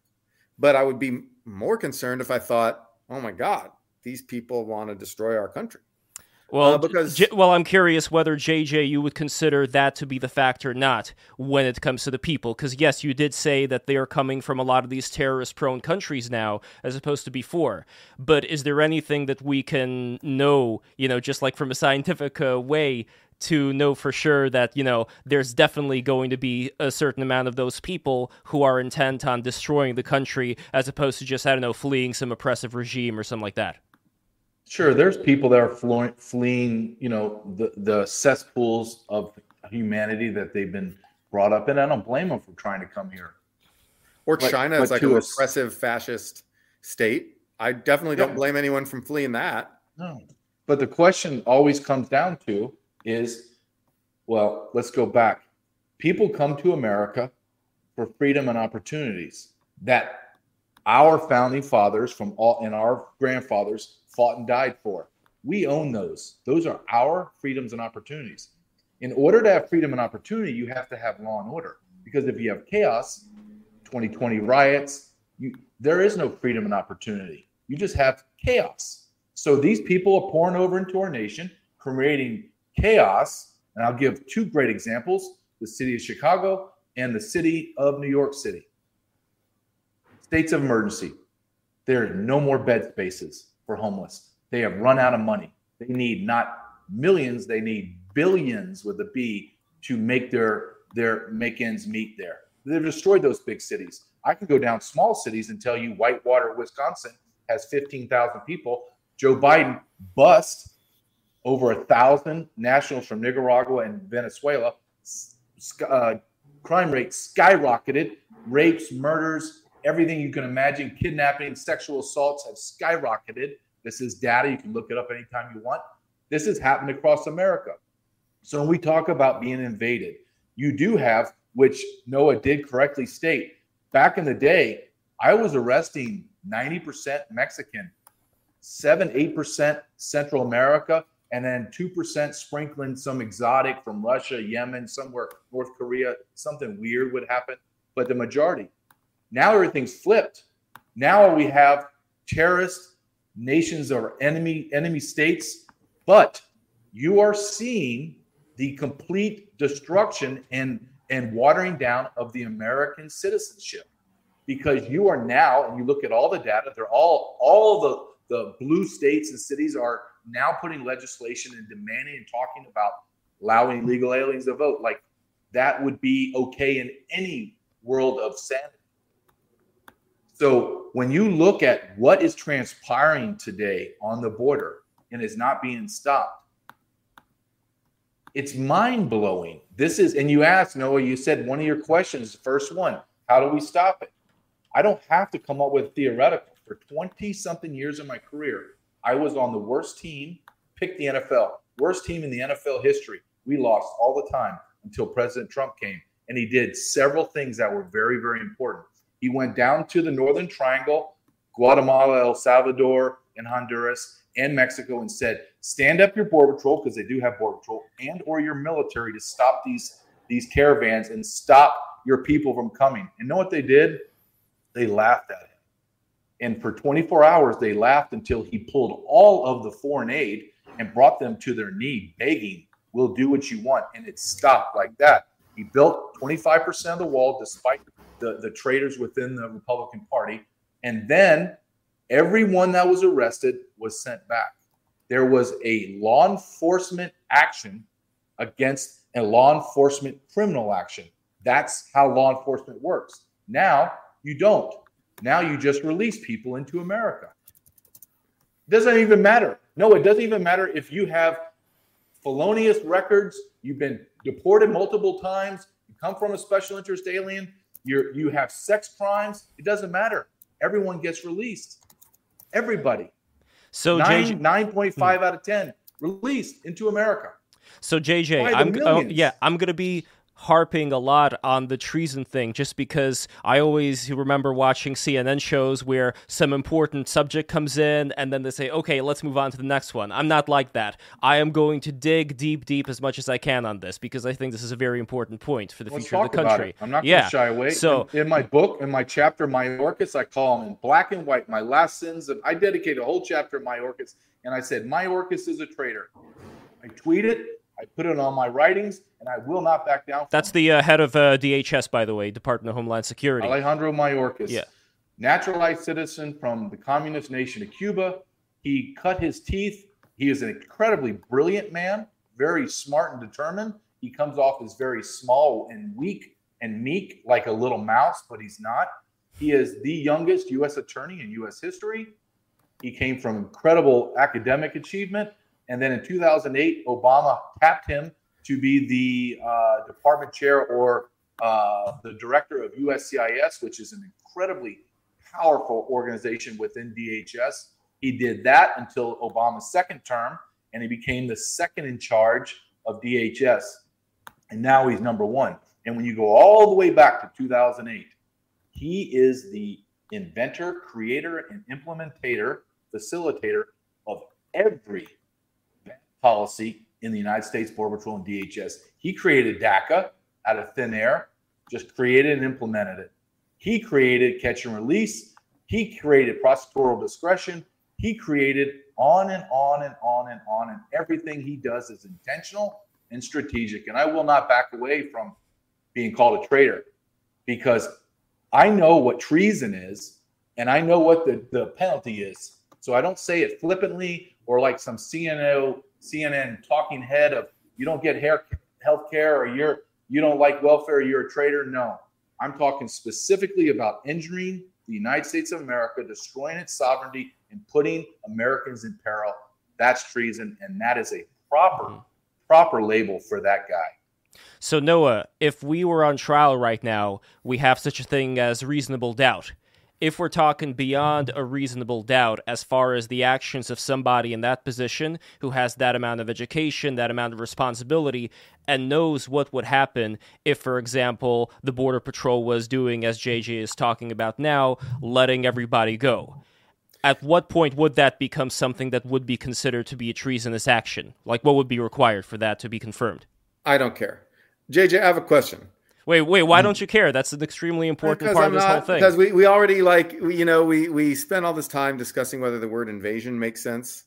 but I would be more concerned if I thought, oh my God, these people want to destroy our country. Well, uh, because J- well, I'm curious whether JJ you would consider that to be the factor or not when it comes to the people, because yes, you did say that they are coming from a lot of these terrorist-prone countries now, as opposed to before. But is there anything that we can know, you know, just like from a scientific uh, way, to know for sure that you know there's definitely going to be a certain amount of those people who are intent on destroying the country, as opposed to just I don't know fleeing some oppressive regime or something like that. Sure, there's people that are fleeing, you know, the the cesspools of humanity that they've been brought up in. I don't blame them for trying to come here. Or but, China is like a repressive fascist state. I definitely don't blame anyone from fleeing that. No, but the question always comes down to is, well, let's go back. People come to America for freedom and opportunities that our founding fathers from all and our grandfathers fought and died for. We own those. Those are our freedoms and opportunities. In order to have freedom and opportunity, you have to have law and order. Because if you have chaos, 2020 riots, you, there is no freedom and opportunity. You just have chaos. So these people are pouring over into our nation, creating chaos. And I'll give two great examples the city of Chicago and the city of New York City. States of emergency. There are no more bed spaces for homeless. They have run out of money. They need not millions, they need billions with a B to make their their make ends meet there. They've destroyed those big cities. I can go down small cities and tell you Whitewater, Wisconsin has 15,000 people. Joe Biden bust over a thousand nationals from Nicaragua and Venezuela. Uh, crime rate skyrocketed. Rapes, murders, everything you can imagine, kidnapping, sexual assaults have skyrocketed. This is data. You can look it up anytime you want. This has happened across America. So when we talk about being invaded, you do have, which Noah did correctly state, back in the day, I was arresting 90% Mexican, 7 8% Central America, and then 2% sprinkling some exotic from Russia, Yemen, somewhere, North Korea, something weird would happen. But the majority, now everything's flipped. Now we have terrorist nations or enemy enemy states, but you are seeing the complete destruction and and watering down of the American citizenship because you are now and you look at all the data they're all all the the blue states and cities are now putting legislation and demanding and talking about allowing legal aliens to vote like that would be okay in any world of sanity so when you look at what is transpiring today on the border and is not being stopped, it's mind blowing. This is, and you asked Noah, you said one of your questions, the first one, how do we stop it? I don't have to come up with theoretical. For 20 something years of my career, I was on the worst team, pick the NFL, worst team in the NFL history. We lost all the time until President Trump came. And he did several things that were very, very important. He went down to the Northern Triangle, Guatemala, El Salvador, and Honduras, and Mexico, and said, "Stand up your border patrol because they do have border patrol, and or your military to stop these these caravans and stop your people from coming." And know what they did? They laughed at him. And for 24 hours, they laughed until he pulled all of the foreign aid and brought them to their knee, begging, We'll do what you want. And it stopped like that. He built 25% of the wall despite the, the traitors within the Republican Party. And then everyone that was arrested was sent back. There was a law enforcement action against a law enforcement criminal action. That's how law enforcement works. Now you don't. Now you just release people into America. Doesn't even matter. No, it doesn't even matter if you have felonious records, you've been deported multiple times, you come from a special interest alien, you're you have sex crimes. It doesn't matter. Everyone gets released. Everybody. So nine nine point five hmm. out of ten released into America. So JJ, I'm oh, yeah, I'm gonna be harping a lot on the treason thing just because I always remember watching CNN shows where some important subject comes in and then they say, okay, let's move on to the next one. I'm not like that. I am going to dig deep, deep as much as I can on this because I think this is a very important point for the let's future of the country. I'm not going to shy away. So in, in, my book, in my chapter, Mayorkas, I call them in black and white, my last sins. And I dedicate a whole chapter of Mayorkas. And I said, Mayorkas is a traitor. I tweet it. I put it on my writings, and I will not back down. That's the uh, head of uh, DHS, by the way, Department of Homeland Security. Alejandro Mayorkas. Yeah. Naturalized citizen from the communist nation of Cuba. He cut his teeth. He is an incredibly brilliant man, very smart and determined. He comes off as very small and weak and meek, like a little mouse, but he's not. He is the youngest U.S. attorney in U.S. history. He came from incredible academic achievement and then in 2008, Obama tapped him to be the uh, department chair or uh, the director of USCIS, which is an incredibly powerful organization within DHS. He did that until Obama's second term, and he became the second in charge of DHS. And now he's number one. And when you go all the way back to 2008, he is the inventor, creator, and implementator, facilitator of every policy in the United States Border Patrol and DHS. He created DACA out of thin air, just created and implemented it. He created catch and release. He created prosecutorial discretion. He created on and on and on and on. And everything he does is intentional and strategic. And I will not back away from being called a traitor because I know what treason is and I know what the, the penalty is. So I don't say it flippantly or like some CNO CNN talking head of you don't get hair health care or you're you don't like welfare, you're a traitor. No. I'm talking specifically about injuring the United States of America, destroying its sovereignty, and putting Americans in peril. That's treason, and that is a proper, mm-hmm. proper label for that guy. So, Noah, if we were on trial right now, we have such a thing as reasonable doubt if we're talking beyond a reasonable doubt as far as the actions of somebody in that position who has that amount of education, that amount of responsibility, and knows what would happen if, for example, the Border Patrol was doing, as JJ is talking about now, letting everybody go. At what point would that become something that would be considered to be a treasonous action? Like, what would be required for that to be confirmed? I don't care. JJ, I have a question. Wait, wait. Why hmm. don't you care? That's an extremely important because part I'm of this not, whole thing. Because we, we already like you know we we spent all this time discussing whether the word invasion makes sense.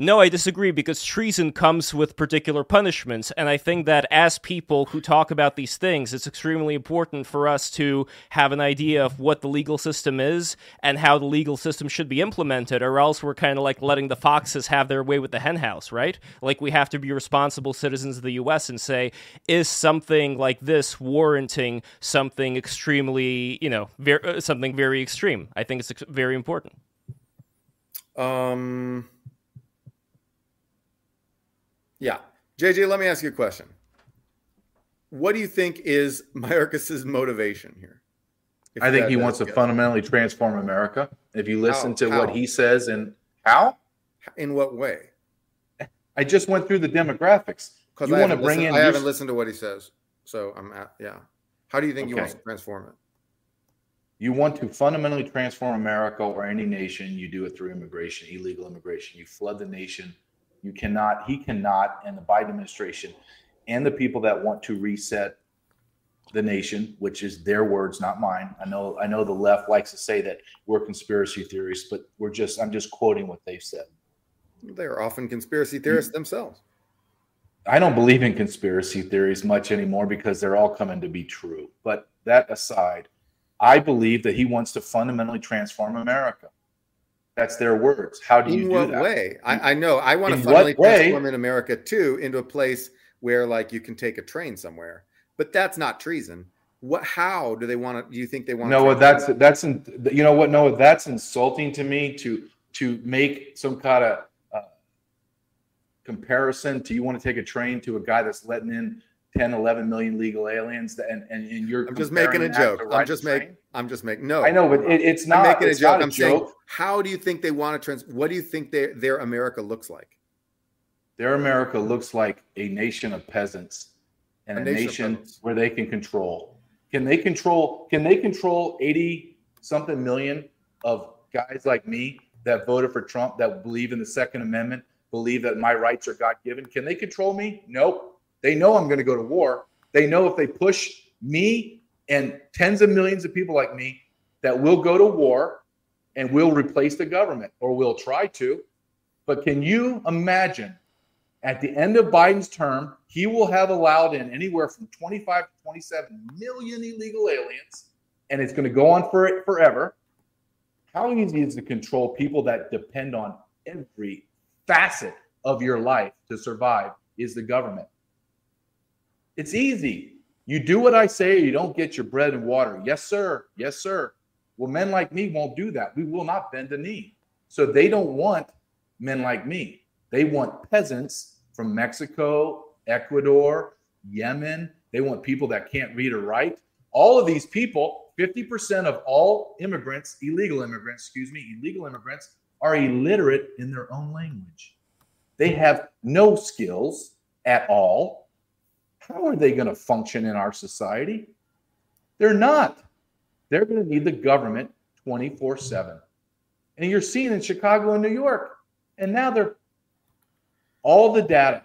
No, I disagree because treason comes with particular punishments. And I think that as people who talk about these things, it's extremely important for us to have an idea of what the legal system is and how the legal system should be implemented, or else we're kind of like letting the foxes have their way with the henhouse, right? Like we have to be responsible citizens of the US and say, is something like this warranting something extremely, you know, something very extreme? I think it's ex- very important. Um, yeah. JJ, let me ask you a question. What do you think is Mayorkas's motivation here? I think he wants to fundamentally transform America. If you listen how? to how? what he says and how? In what way? I just went through the demographics. Because I, want to bring in I haven't listened to what he says. So I'm at, yeah. How do you think okay. he wants to transform it? You want to fundamentally transform America or any nation, you do it through immigration, illegal immigration. You flood the nation you cannot, he cannot, and the Biden administration and the people that want to reset the nation, which is their words, not mine. I know, I know the left likes to say that we're conspiracy theorists, but we're just, I'm just quoting what they've said. They're often conspiracy theorists themselves. I don't believe in conspiracy theories much anymore because they're all coming to be true. But that aside, I believe that he wants to fundamentally transform America. That's their words. How do in you do that? way? I, I, know. I want to finally transform in America too into a place where like you can take a train somewhere. But that's not treason. What? How do they want to? Do you think they want? No, that's that's in, you know what? No, that's insulting to me to to make some kind of uh, comparison to you want to take a train to a guy that's letting in 10 11 million legal aliens and and, and you're I'm just making a joke. I'm just making I'm just making no. I know, but it, it's not I'm making a it's joke. not a I'm joke. saying how do you think they want to trans what do you think their their America looks like? Their America looks like a nation of peasants and A a, nation nation where they can control. Can they control? Can they control eighty something million of guys like me that voted for Trump that believe in the Second Amendment, believe that my rights are God given? Can they control me? Nope. They know I'm going to go to war. They know if they push me and tens of millions of people like me that will go to war and will replace the government or will try to. But can you imagine at the end of Biden's term, he will have allowed in anywhere from 25 to 27 million illegal aliens, and it's going to go on for it forever. How easy is to control people that depend on every facet of your life to survive is the government. It's easy. You do what I say, you don't get your bread and water. Yes, sir. Yes, sir. Well, men like me won't do that. We will not bend a knee. So they don't want men like me. They want peasants from Mexico, Ecuador, Yemen. They want people that can't read or write. All of these people, 50% of all immigrants, illegal immigrants, excuse me, illegal immigrants, are illiterate in their own language. They have no skills at all. How are they going to function in our society? They're not. They're going to need the government 24 7. And you're seeing in Chicago and New York. And now they're all the data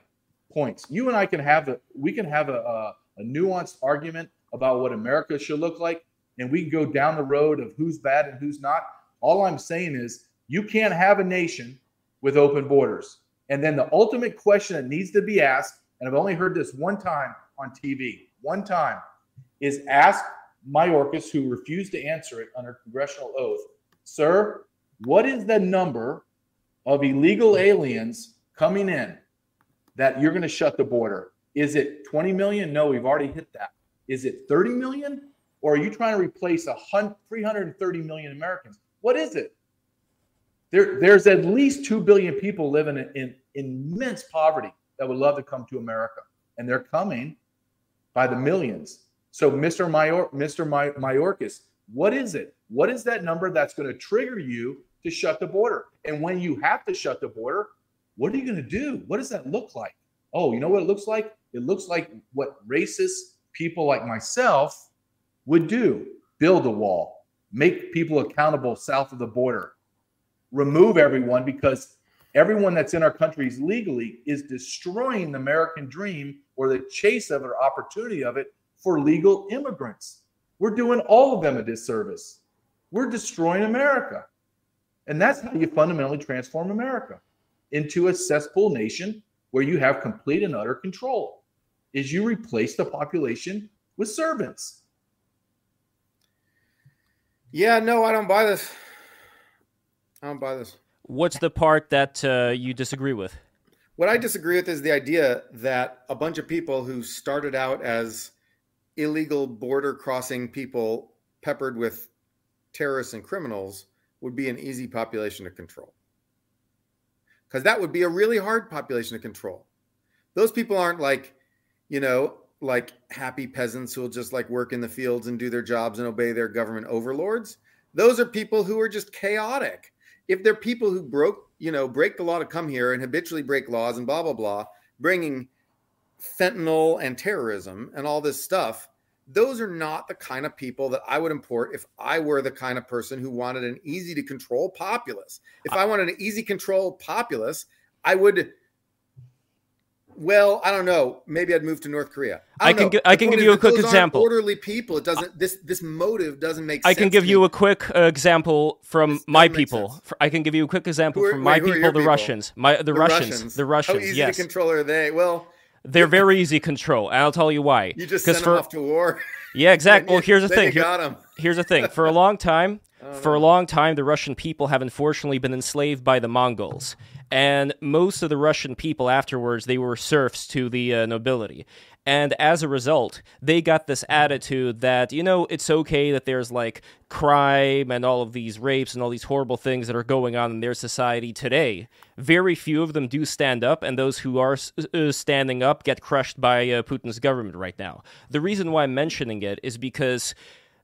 points. You and I can have a we can have a, a, a nuanced argument about what America should look like, and we can go down the road of who's bad and who's not. All I'm saying is you can't have a nation with open borders. And then the ultimate question that needs to be asked, and I've only heard this one time on TV, one time, is ask Mayorkas, who refused to answer it under congressional oath, sir, what is the number of illegal aliens coming in that you're going to shut the border? Is it 20 million? No, we've already hit that. Is it 30 million? Or are you trying to replace a 330 million Americans? What is it? There, there's at least 2 billion people living in, in immense poverty that would love to come to America. And they're coming by the millions. So, Mr. Mayor, Mr. Mayorkas, what is it? What is that number that's going to trigger you to shut the border? And when you have to shut the border, what are you going to do? What does that look like? Oh, you know what it looks like? It looks like what racist people like myself would do build a wall, make people accountable south of the border, remove everyone because everyone that's in our countries legally is destroying the American dream or the chase of it or opportunity of it for legal immigrants. We're doing all of them a disservice. We're destroying America. And that's how you fundamentally transform America into a cesspool nation where you have complete and utter control. Is you replace the population with servants. Yeah, no, I don't buy this. I don't buy this. What's the part that uh, you disagree with? What I disagree with is the idea that a bunch of people who started out as illegal border crossing people peppered with terrorists and criminals would be an easy population to control. Because that would be a really hard population to control. Those people aren't like, you know, like happy peasants who will just like work in the fields and do their jobs and obey their government overlords. Those are people who are just chaotic. If they're people who broke, you know, break the law to come here and habitually break laws and blah, blah, blah, bringing fentanyl and terrorism and all this stuff, those are not the kind of people that I would import if I were the kind of person who wanted an easy to control populace. If I wanted an easy control populace, I would. Well, I don't know. Maybe I'd move to North Korea. I don't can gi- I can give you a quick example. Orderly people. It doesn't. This this motive doesn't make. Sense. I can give you me. a quick uh, example from This my people. sense. F- I can give you a quick example are- from my wait, people, the people? Russians. My the, The Russians, the How Russians. easy yes, to control are they? Well, they're very easy to control, and I'll tell you why. you just sent for them off to war. yeah, exactly. Well, here's the thing. You Here- here's the thing. For a long time, for a long time, the Russian people have unfortunately been enslaved by the Mongols, and most of the Russian people afterwards they were serfs to the uh, nobility. And as a result, they got this attitude that, you know, it's okay that there's like crime and all of these rapes and all these horrible things that are going on in their society today. Very few of them do stand up, and those who are uh, standing up get crushed by uh, Putin's government right now. The reason why I'm mentioning it is because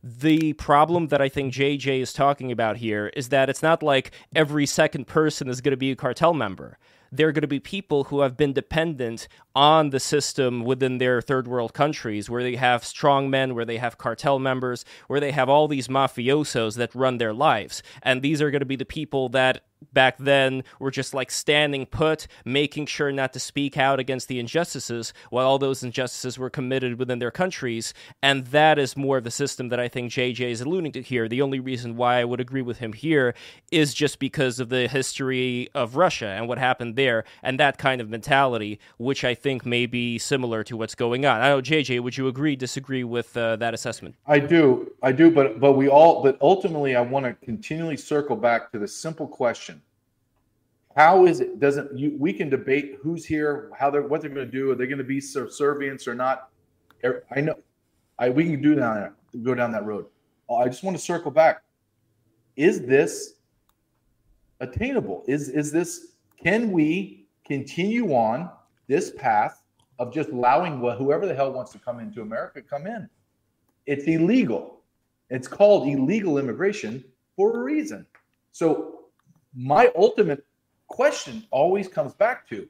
the problem that I think JJ is talking about here is that it's not like every second person is going to be a cartel member they're going to be people who have been dependent on the system within their third world countries, where they have strong men, where they have cartel members, where they have all these mafiosos that run their lives. And these are going to be the people that back then were just like standing put, making sure not to speak out against the injustices while all those injustices were committed within their countries. And that is more of the system that I think JJ is alluding to here. The only reason why I would agree with him here is just because of the history of Russia and what happened there and that kind of mentality, which I think may be similar to what's going on. I know, JJ, would you agree, disagree with uh, that assessment? I do. I do. But, but we all, but ultimately, I want to continually circle back to the simple question how is it doesn't you we can debate who's here how they're what they're going to do are they going to be subservience or not? Er, i know i we can do that go down that road. I just want to circle back. Is this attainable? Is is this can we continue on this path of just allowing whoever the hell wants to come into america come in? It's illegal. It's called illegal immigration for a reason. So my ultimate question always comes back to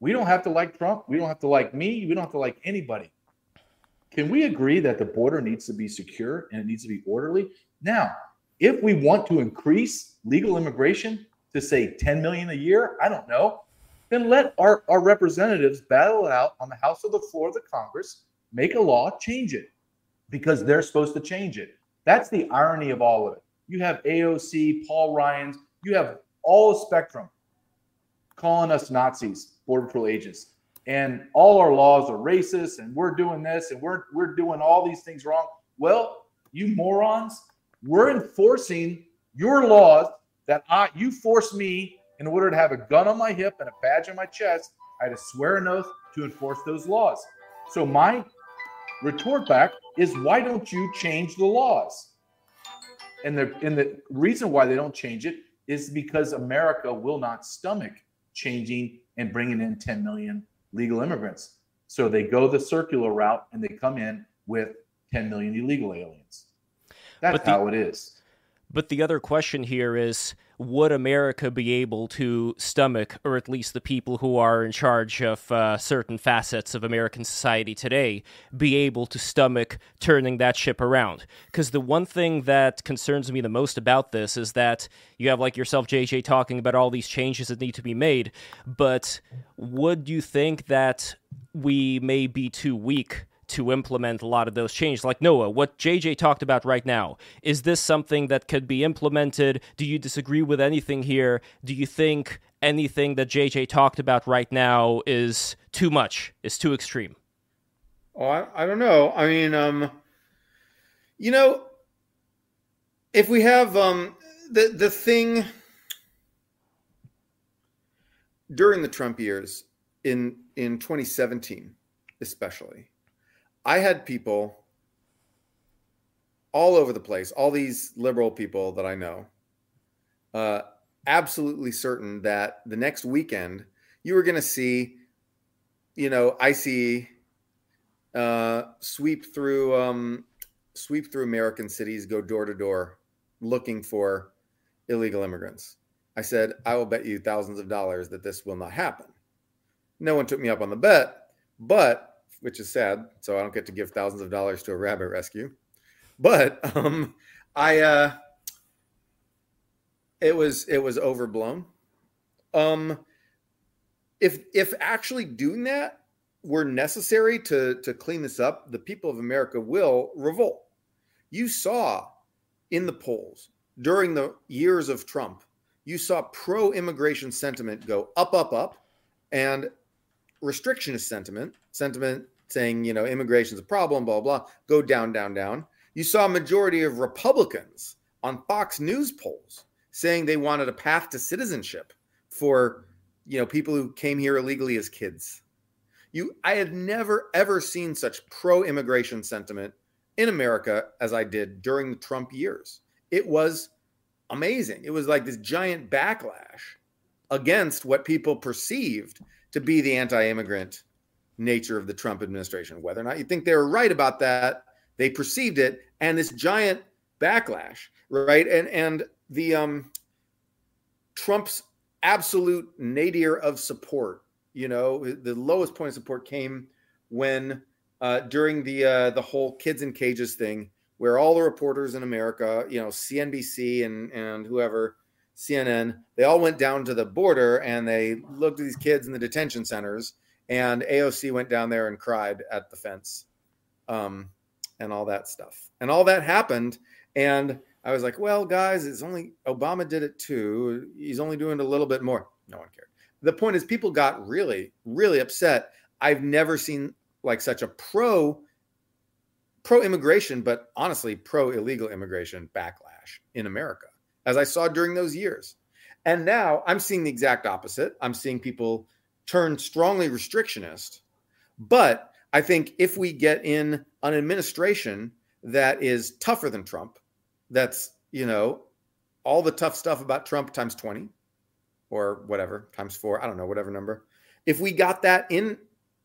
we don't have to like Trump. We don't have to like me. We don't have to like anybody. Can we agree that the border needs to be secure and it needs to be orderly? Now, if we want to increase legal immigration to say 10 million a year, I don't know, then let our, our representatives battle it out on the House of the floor of the Congress, make a law, change it because they're supposed to change it. That's the irony of all of it. You have AOC, Paul Ryan's, you have all spectrum calling us Nazis, Border Patrol agents. And all our laws are racist and we're doing this and we're we're doing all these things wrong. Well, you morons, we're enforcing your laws that I you forced me in order to have a gun on my hip and a badge on my chest. I had to swear an oath to enforce those laws. So my retort back is why don't you change the laws? And the and the reason why they don't change it is because America will not stomach changing and bringing in 10 million legal immigrants. So they go the circular route and they come in with 10 million illegal aliens. That's the, how it is. But the other question here is would America be able to stomach, or at least the people who are in charge of uh, certain facets of American society today, be able to stomach turning that ship around? Because the one thing that concerns me the most about this is that you have, like yourself, JJ, talking about all these changes that need to be made, but would you think that we may be too weak to implement a lot of those changes. Like Noah, what JJ talked about right now, is this something that could be implemented? Do you disagree with anything here? Do you think anything that JJ talked about right now is too much, is too extreme? Oh, I, I don't know. I mean, um, you know, if we have um, the the thing during the Trump years in in 2017, especially, I had people all over the place, all these liberal people that I know, uh, absolutely certain that the next weekend you were going to see, you know, ICE uh, sweep through um, sweep through American cities, go door to door, looking for illegal immigrants. I said, I will bet you thousands of dollars that this will not happen. No one took me up on the bet, but which is sad. So I don't get to give thousands of dollars to a rabbit rescue. But um, I, uh, it was it was overblown. Um, if if actually doing that were necessary to to clean this up, the people of America will revolt. You saw in the polls during the years of Trump, you saw pro-immigration sentiment go up, up, up, and restrictionist sentiment, sentiment saying, you know, immigration is a problem, blah, blah, go down, down, down. You saw a majority of Republicans on Fox News polls saying they wanted a path to citizenship for, you know, people who came here illegally as kids. You, I had never ever seen such pro-immigration sentiment in America as I did during the Trump years. It was amazing. It was like this giant backlash against what people perceived to be the anti-immigrant nature of the Trump administration. Whether or not you think they were right about that, they perceived it, and this giant backlash, right? And and the um Trump's absolute nadir of support, you know, the lowest point of support came when uh, during the uh, the whole kids in cages thing, where all the reporters in America, you know, CNBC and and whoever, CNN, they all went down to the border and they looked at these kids in the detention centers, and AOC went down there and cried at the fence, um, and all that stuff, and all that happened, and I was like, well, guys, it's only Obama did it too. He's only doing a little bit more. No one cared. The point is, people got really, really upset. I've never seen like such a pro pro immigration, but honestly, pro illegal immigration backlash in America as I saw during those years. And now I'm seeing the exact opposite. I'm seeing people turn strongly restrictionist. But I think if we get in an administration that is tougher than Trump, that's you know all the tough stuff about Trump times 20 or whatever times 4 I don't know whatever number if we got that in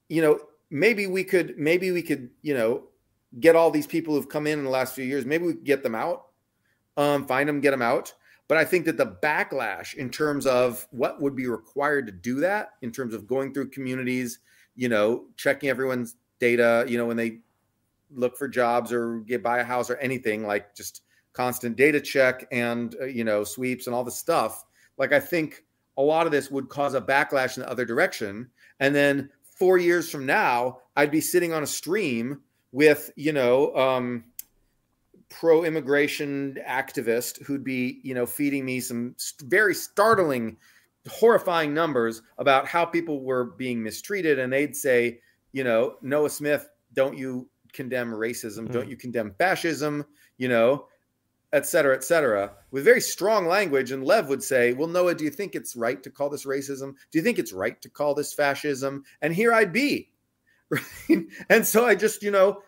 you know maybe we could maybe we could you know get all these people who've come in in the last few years maybe we could get them out um find them get them out but I think that the backlash in terms of what would be required to do that in terms of going through communities you know checking everyone's data you know when they look for jobs or get buy a house or anything like just constant data check and uh, you know sweeps and all the stuff like i think a lot of this would cause a backlash in the other direction. And then four years from now i'd be sitting on a stream with you know um, pro immigration activist who'd be you know feeding me some very startling horrifying numbers about how people were being mistreated and they'd say you know noah smith don't you condemn racism mm. don't you condemn fascism you know et cetera, et cetera, with very strong language. And Lev would say, Well, Noah, do you think it's right to call this racism? Do you think it's right to call this fascism? And here I'd be. Right? And so I just, you know,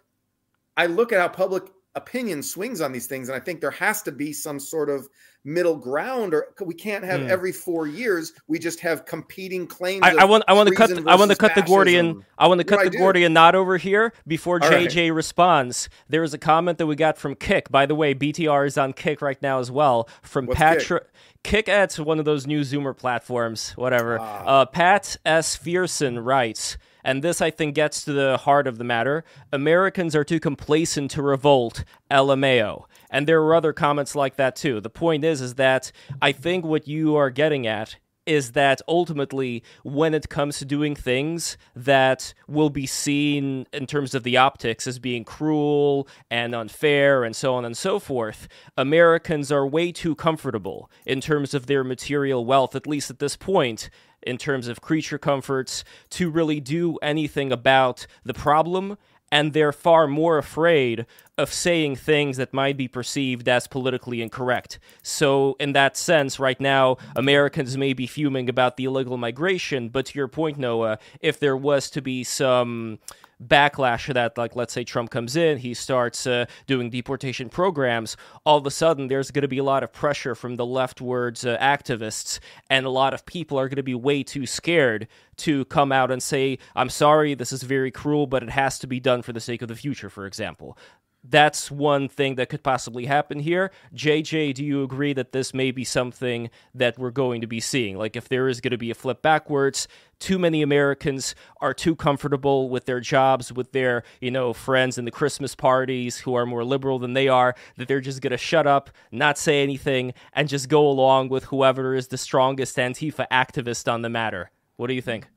I look at how public opinion swings on these things. And I think there has to be some sort of middle ground or we can't have mm. every four years we just have competing claims i, I want i want to cut i want to cut the gordian i want to cut the gordian knot over here before All jj right. responds there is a comment that we got from kick by the way btr is on kick right now as well from patrick kick? kick at one of those new zoomer platforms whatever ah. uh, pat s fearson writes and this, I think, gets to the heart of the matter. Americans are too complacent to revolt, LMAO. And there were other comments like that too. The point is, is that I think what you are getting at is that ultimately, when it comes to doing things that will be seen in terms of the optics as being cruel and unfair and so on and so forth, Americans are way too comfortable in terms of their material wealth, at least at this point, in terms of creature comforts to really do anything about the problem and they're far more afraid of saying things that might be perceived as politically incorrect. So, in that sense, right now, Americans may be fuming about the illegal migration, but to your point, Noah, if there was to be some backlash to that, like let's say Trump comes in, he starts uh, doing deportation programs, all of a sudden there's going to be a lot of pressure from the leftwards uh, activists, and a lot of people are going to be way too scared to come out and say, I'm sorry, this is very cruel, but it has to be done for the sake of the future, for example that's one thing that could possibly happen here. JJ, do you agree that this may be something that we're going to be seeing? Like, if there is going to be a flip backwards, too many Americans are too comfortable with their jobs, with their, you know, friends in the Christmas parties who are more liberal than they are, that they're just going to shut up, not say anything, and just go along with whoever is the strongest Antifa activist on the matter. What do you think?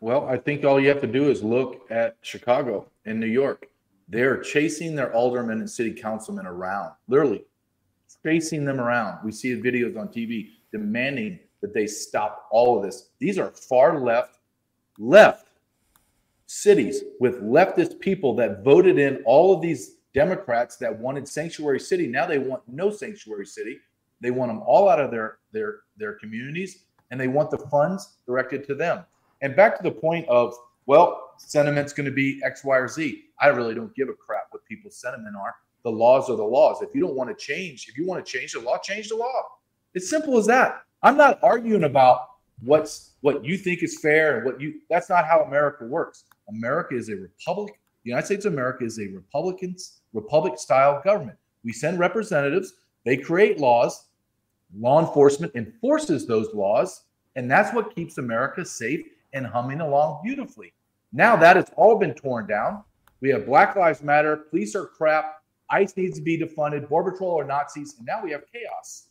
Well, I think all you have to do is look at Chicago and New York they're chasing their aldermen and city councilmen around, literally chasing them around. We see videos on TV demanding that they stop all of this. These are far left, left cities with leftist people that voted in all of these Democrats that wanted sanctuary city. Now they want no sanctuary city. They want them all out of their their their communities, and they want the funds directed to them. And back to the point of Well, sentiment's going to be X, Y, or Z. I really don't give a crap what people's sentiment are. The laws are the laws. If you don't want to change, if you want to change the law, change the law. It's simple as that. I'm not arguing about what's what you think is fair and what you that's not how America works. America is a republic. The United States of America is a Republicans republic style government. We send representatives, they create laws, law enforcement enforces those laws, and that's what keeps America safe and humming along beautifully. Now that has all been torn down. We have Black Lives Matter, police are crap, ICE needs to be defunded, Border Patrol are Nazis, and now we have chaos.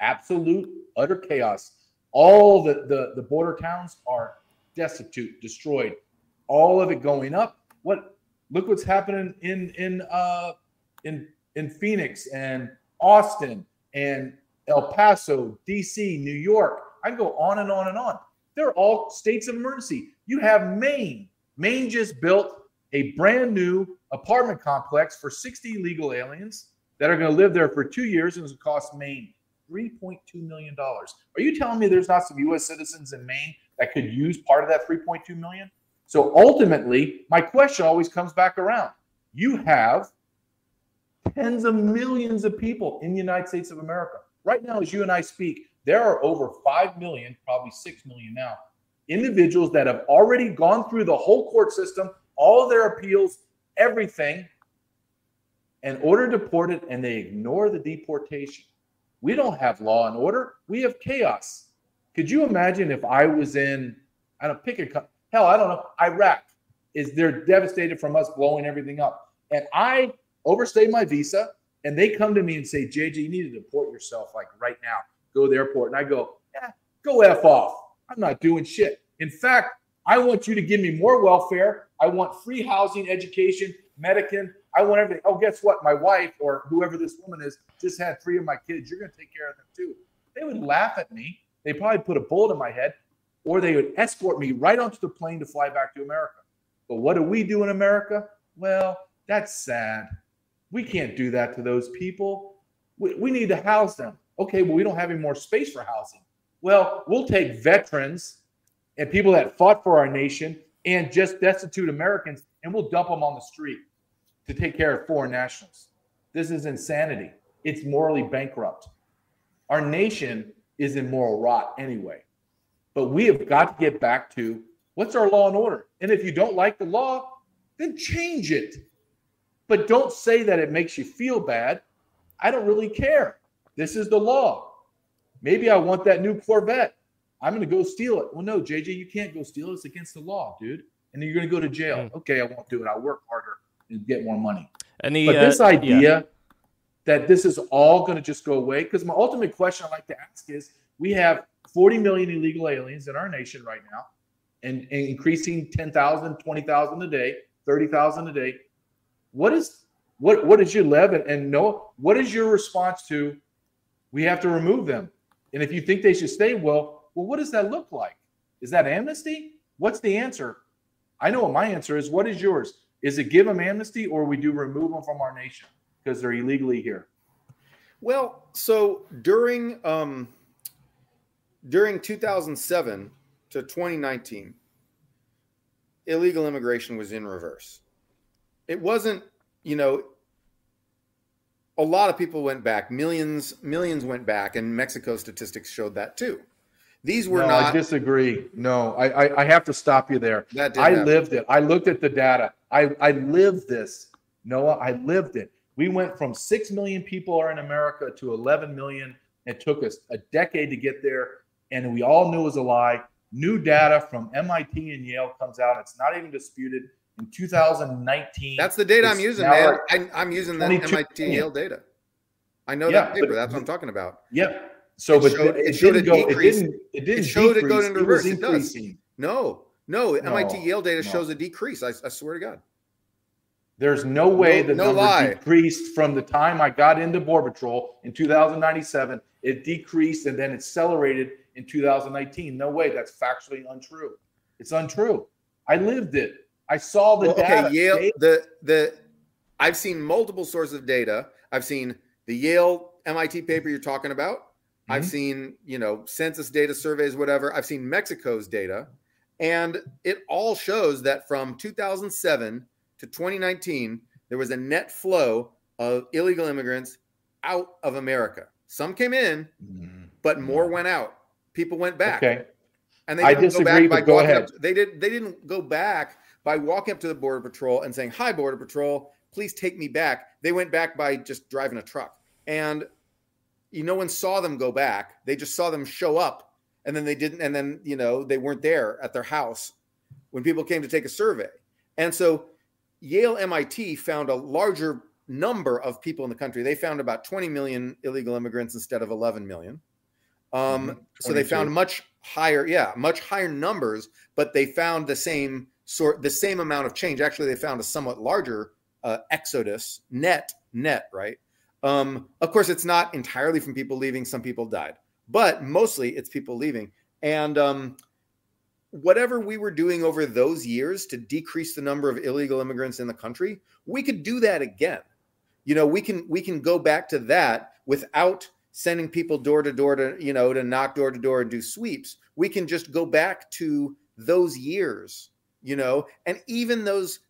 Absolute, utter chaos. All the, the, the border towns are destitute, destroyed. All of it going up. What look what's happening in in uh in in Phoenix and Austin and El Paso, DC, New York. I can go on and on and on. They're all states of emergency. You have Maine. Maine just built a brand new apartment complex for 60 illegal aliens that are going to live there for two years and it's going to cost Maine $3.2 million. Are you telling me there's not some U.S. citizens in Maine that could use part of that 3.2 million? So ultimately, my question always comes back around. You have tens of millions of people in the United States of America. Right now, as you and I speak, there are over 5 million, probably 6 million now, individuals that have already gone through the whole court system, all their appeals, everything, and order deported, and they ignore the deportation. We don't have law and order. We have chaos. Could you imagine if I was in, I don't pick a hell, I don't know, Iraq is they're devastated from us blowing everything up. And I overstay my visa, and they come to me and say, JJ, you need to deport yourself like right now. Go to the airport. And I go, yeah, go F off. I'm not doing shit. In fact, I want you to give me more welfare. I want free housing, education, medicine. I want everything. Oh, guess what? My wife or whoever this woman is just had three of my kids. You're going to take care of them too. They would laugh at me. They probably put a bullet in my head, or they would escort me right onto the plane to fly back to America. But what do we do in America? Well, that's sad. We can't do that to those people. We, we need to house them. Okay, well, we don't have any more space for housing. Well, we'll take veterans and people that fought for our nation and just destitute Americans and we'll dump them on the street to take care of foreign nationals. This is insanity. It's morally bankrupt. Our nation is in moral rot anyway. But we have got to get back to what's our law and order? And if you don't like the law, then change it. But don't say that it makes you feel bad. I don't really care. This is the law. Maybe I want that new Corvette. I'm going to go steal it. Well, no, JJ, you can't go steal it. It's against the law, dude. And then you're going to go to jail. Mm. Okay, I won't do it. I'll work harder and get more money. And the, but this uh, idea yeah. that this is all going to just go away, because my ultimate question I like to ask is we have 40 million illegal aliens in our nation right now and, and increasing 10,000, 20,000 a day, 30,000 a day what is what what is your level and no what is your response to we have to remove them and if you think they should stay well well what does that look like? Is that amnesty? What's the answer? I know what my answer is. What is yours? Is it give them amnesty or we do remove them from our nation because they're illegally here? Well so during um during 2007 to 2019 illegal immigration was in reverse. It wasn't, you know, a lot of people went back. Millions, millions went back, and Mexico statistics showed that too. These were no, not. I disagree. No, I, I, I have to stop you there. That I happen. lived it. I looked at the data. I, I lived this. Noah, I lived it. We went from 6 million people are in America to 11 million. It took us a decade to get there. And we all knew it was a lie. New data from MIT and Yale comes out. It's not even disputed in 2019. That's the data I'm using, man. I, am using the MIT Yale data. I know yeah, that paper. But, That's what I'm talking about. Yep. So, it but showed, it, it didn't go. It didn't. It didn't. It showed decrease, it going in reverse. It, does. No, no. no MIT Yale data no. shows a decrease. I, I, swear to God. There's no way no, the no number lie. decreased from the time I got into Border Patrol in 2097. It decreased and then accelerated in 2019. No way. That's factually untrue. It's untrue. I lived it. I saw the well, data. Okay, Yale. The the I've seen multiple sources of data. I've seen the Yale MIT paper you're talking about. Mm-hmm. I've seen you know census data surveys, whatever. I've seen Mexico's data, And it all shows that from 2007 to 2019, there was a net flow of illegal immigrants out of America. Some came in, Mhm. but more went out. People went back. Okay. And they I didn't disagree, go back but go walking ahead. Up, they did. They didn't go back by walking up to the border patrol and saying, "Hi, border patrol, please take me back." They went back by just driving a truck, and you no one saw them go back. They just saw them show up, and then they didn't. And then you know they weren't there at their house when people came to take a survey. And so Yale MIT found a larger number of people in the country. They found about 20 million illegal immigrants instead of 11 million. Um, Mhm. so they found much higher, yeah, much higher numbers, but they found the same sort, the same amount of change. Actually, they found a somewhat larger uh, exodus net, net, right? Um, of course, it's not entirely from people leaving. Some people died, but mostly it's people leaving. And um, whatever we were doing over those years to decrease the number of illegal immigrants in the country, we could do that again. You know, we can we can go back to that without sending people door to door to you know to knock door to door and do sweeps. We can just go back to those years, you know, and even those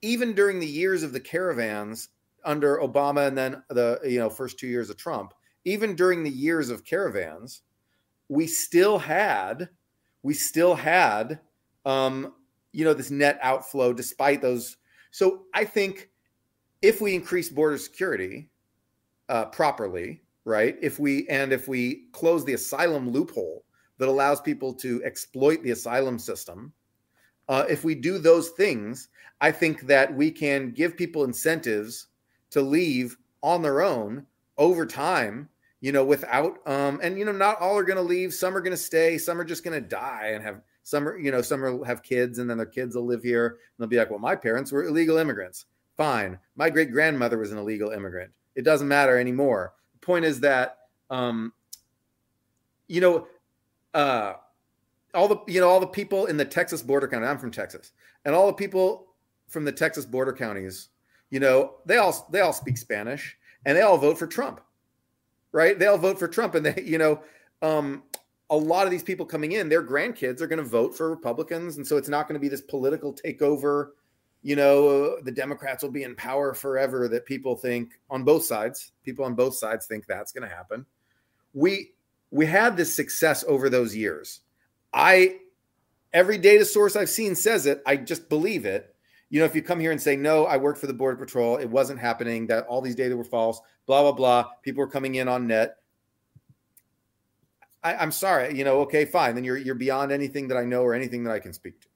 even during the years of the caravans under Obama and then the you know first two years of Trump, even during the years of caravans, we still had we still had um, you know this net outflow despite those. So I think if we increase border security uh, properly, right? If we and if we close the asylum loophole that allows people to exploit the asylum system, uh, if we do those things, I think that we can give people incentives to leave on their own over time you know, without um, and you know, not all are going to leave. Some are going to stay. Some are just going to die and have some are, you know, some will have kids and then their kids will live here. And they'll be like, well, my parents were illegal immigrants. Fine. My great grandmother was an illegal immigrant. It doesn't matter anymore. The point is that, um, you know, uh, all the you know all the people in the Texas border county. I'm from Texas, and all the people from the Texas border counties, you know, they all they all speak Spanish and they all vote for Trump right? They all vote for Trump, and they, you know, um, a lot of these people coming in, their grandkids are going to vote for Republicans, and so it's not going to be this political takeover. You know, the Democrats will be in power forever. That people think on both sides, people on both sides think that's going to happen. We we had this success over those years. I every data source I've seen says it. I just believe it. You know, if you come here and say no, I worked for the Border Patrol, it wasn't happening. That all these data were false. Blah blah blah. People were coming in on net. I, I'm sorry. You know, okay, fine. Then you're you're beyond anything that I know or anything that I can speak to.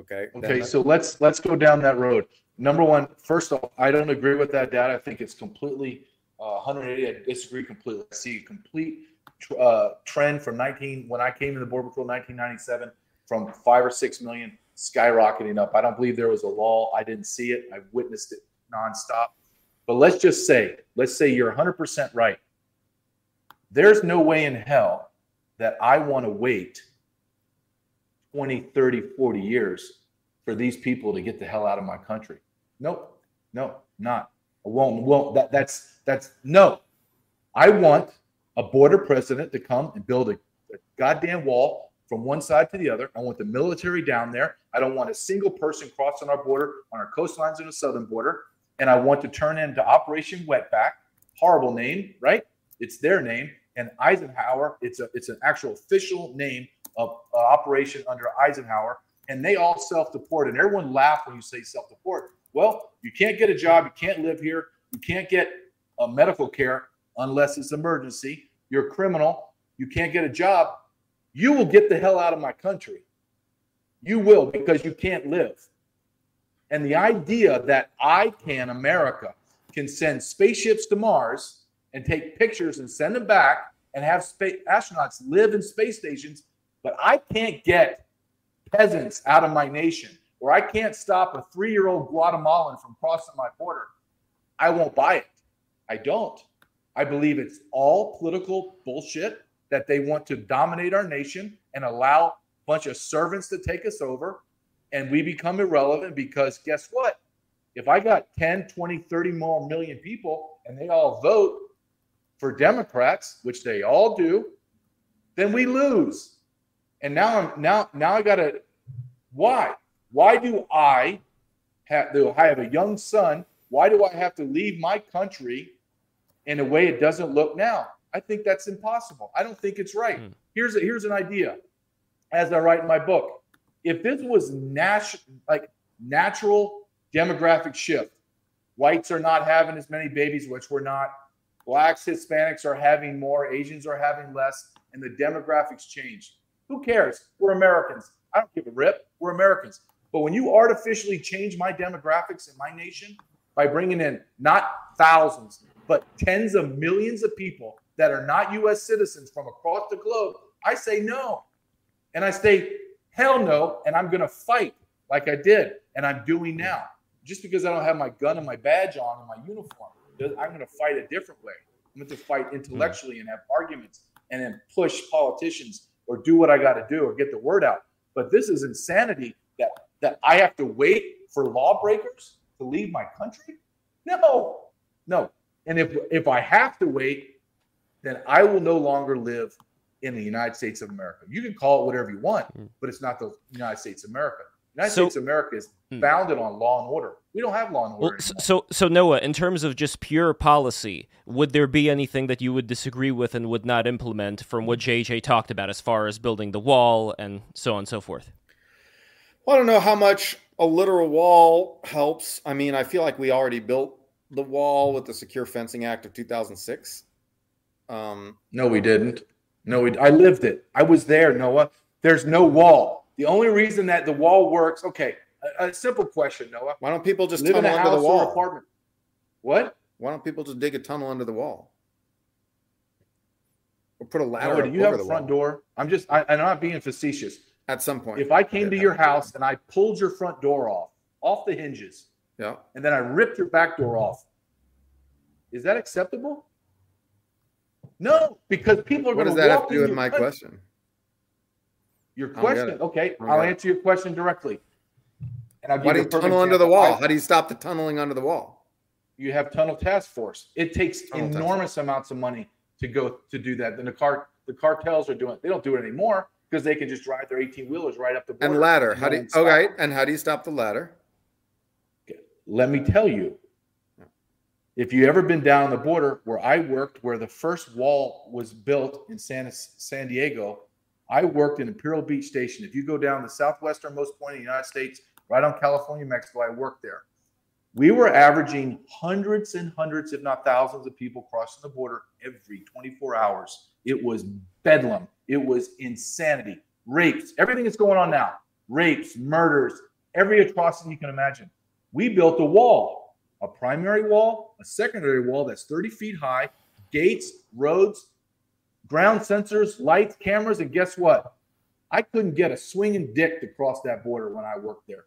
Okay. Okay, so let's let's go down that road. Number one, first off, I don't agree with that data. I think it's completely uh, 180. I disagree completely. I see complete uh, trend from 19 when I came to the Border Patrol 1997 from five or six million skyrocketing up. I don't believe there was a lull. I didn't see it. I witnessed it nonstop. But let's just say, let's say you're 100% right. There's no way in hell that I want to wait 20, 30, 40 years for these people to get the hell out of my country. Nope. No, not. I won't. Won't. That, that's that's no. I want a border president to come and build a, a goddamn wall from one side to the other. I want the military down there. I don't want a single person crossing our border on our coastlines on the southern border. And I want to turn into Operation Wetback. Horrible name, right? It's their name. And Eisenhower, it's a it's an actual official name of uh, operation under Eisenhower. And they all self-deport. And everyone laughed when you say self-deport. Well, you can't get a job. You can't live here. You can't get uh, medical care unless it's emergency. You're a criminal. You can't get a job. You will get the hell out of my country. You will because you can't live. And the idea that I can, America, can send spaceships to Mars and take pictures and send them back and have astronauts live in space stations, but I can't get peasants out of my nation, or I can't stop a three-year-old Guatemalan from crossing my border. I won't buy it. I don't. I believe it's all political bullshit that they want to dominate our nation and allow a bunch of servants to take us over and we become irrelevant because guess what? If I got 10, 20, 30 more million people and they all vote for Democrats, which they all do, then we lose. And now I'm now now I got to Why? Why do I have, I have a young son? Why do I have to leave my country in a way it doesn't look now? I think that's impossible. I don't think it's right. Mm. Here's a, here's an idea, as I write in my book. If this was nat- like natural demographic shift, whites are not having as many babies, which we're not. Blacks, Hispanics are having more, Asians are having less, and the demographics change. Who cares? We're Americans. I don't give a rip. We're Americans. But when you artificially change my demographics in my nation by bringing in not thousands, but tens of millions of people that are not US citizens from across the globe, I say no. And I say, hell no. And I'm going to fight like I did and I'm doing now. Just because I don't have my gun and my badge on and my uniform, I'm going to fight a different way. I'm going to fight intellectually and have arguments and then push politicians or do what I got to do or get the word out. But this is insanity that that I have to wait for lawbreakers to leave my country. No, no. And if if I have to wait, then I will no longer live in the United States of America. You can call it whatever you want, hmm. but it's not the United States of America. United so, States of America is hmm. founded on law and order. We don't have law and order. Well, so, so Noah, in terms of just pure policy, would there be anything that you would disagree with and would not implement from what JJ talked about as far as building the wall and so on and so forth? Well, I don't know how much a literal wall helps. I mean, I feel like we already built the wall with the Secure Fencing Act of 2006. Um, no, we didn't. No, we, I lived it. I was there, Noah. There's no wall. The only reason that the wall works, okay, a, a simple question, Noah. Why don't people just live in a house the wall? or apartment? What? Why don't people just dig a tunnel under the wall? Or put a ladder. Noah, do you have a front wall? door? I'm just, I, I'm not being facetious. At some point, if I came to your house and I pulled your front door off, off the hinges, yeah, and then I ripped your back door off, is that acceptable? No, because people are going to. What does that have to do with my country. question? Your question, okay, I'll answer your question directly. And I'll Why do you tunnel under the wall? How do you stop the tunneling under the wall? You have tunnel task force. It takes tunnel enormous amounts of money to go to do that. Then the car the cartels are doing. They don't do it anymore because they can just drive their eighteen wheelers right up the border. And ladder. How do you, okay? And how do you stop the ladder? Let me tell you. If you ever been down the border where I worked, where the first wall was built in San San Diego, I worked in Imperial Beach Station. If you go down the southwesternmost point of the United States, right on California, Mexico, I worked there. We were averaging hundreds and hundreds, if not thousands, of people crossing the border every 24 hours. It was bedlam. It was insanity. Rapes, everything that's going on now rapes, murders, every atrocity you can imagine. We built a wall, a primary wall, a secondary wall that's 30 feet high, gates, roads, ground sensors, lights, cameras, and guess what? I couldn't get a swinging dick to cross that border when I worked there.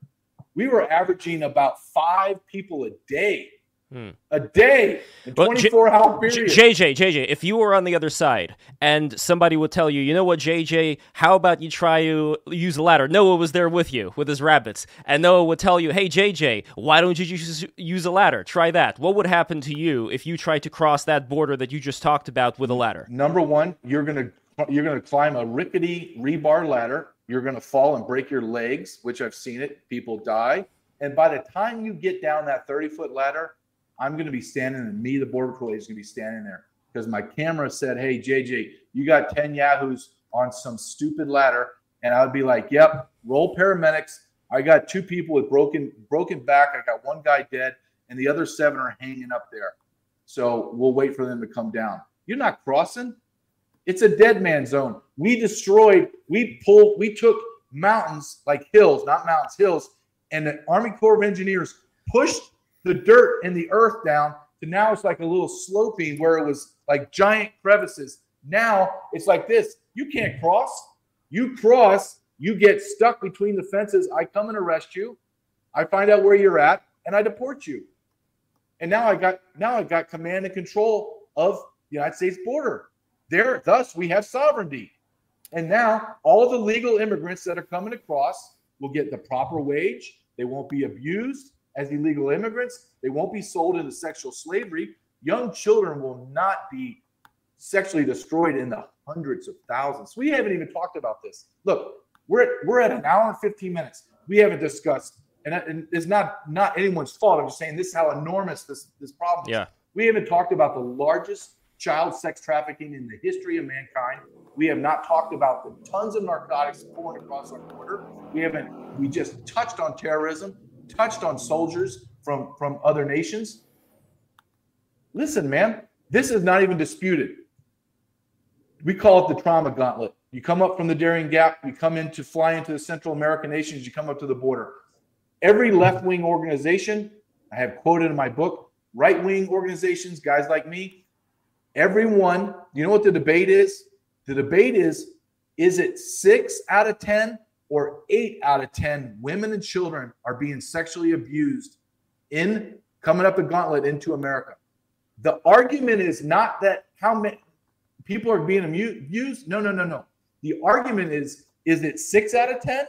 We were averaging about five people a day Hmm. A day, a 24 well, hour period. JJ, JJ, if you were on the other side and somebody would tell you, you know what, JJ, how about you try to use a ladder? Noah was there with you with his rabbits, and Noah would tell you, hey, JJ, why don't you just use a ladder? Try that. What would happen to you if you tried to cross that border that you just talked about with a ladder? Number one, you're gonna you're gonna climb a rickety rebar ladder. You're gonna fall and break your legs, which I've seen it. People die. And by the time you get down that 30 foot ladder, I'm going to be standing, and me, the border patrol is going to be standing there because my camera said, "Hey, JJ, you got ten yahoos on some stupid ladder," and I would be like, "Yep, roll paramedics. I got two people with broken broken back. I got one guy dead, and the other seven are hanging up there. So we'll wait for them to come down. You're not crossing. It's a dead man zone. We destroyed. We pulled. We took mountains like hills, not mountains, hills, and the Army Corps of Engineers pushed the dirt and the earth down to now it's like a little sloping where it was like giant crevices. Now it's like this. You can't cross. You cross, you get stuck between the fences. I come and arrest you. I find out where you're at and I deport you. And now I got now I got command and control of the United States border. There, thus we have sovereignty. And now all the legal immigrants that are coming across will get the proper wage. They won't be abused as illegal immigrants. They won't be sold into sexual slavery. Young children will not be sexually destroyed in the hundreds of thousands. We haven't even talked about this. Look, we're at, we're at an hour and 15 minutes. we haven't discussed, and, and it's not not anyone's fault. I'm just saying this is how enormous this this problem. Is. Yeah. We haven't talked about the largest child sex trafficking in the history of mankind. We have not talked about the tons of narcotics pouring across our border. We haven't. We just touched on terrorism, touched on soldiers from from other nations. Listen, man, this is not even disputed. We call it the trauma gauntlet. You come up from the Darien Gap, you come into fly into the Central American nations, you come up to the border. Every left wing organization, I have quoted in my book, right wing organizations, guys like me, everyone, you know what the debate is? The debate is is it six out of 10 or eight out of 10 women and children are being sexually abused in coming up the gauntlet into America? The argument is not that how many people are being abused. No, no, no, no. The argument is is it six out of 10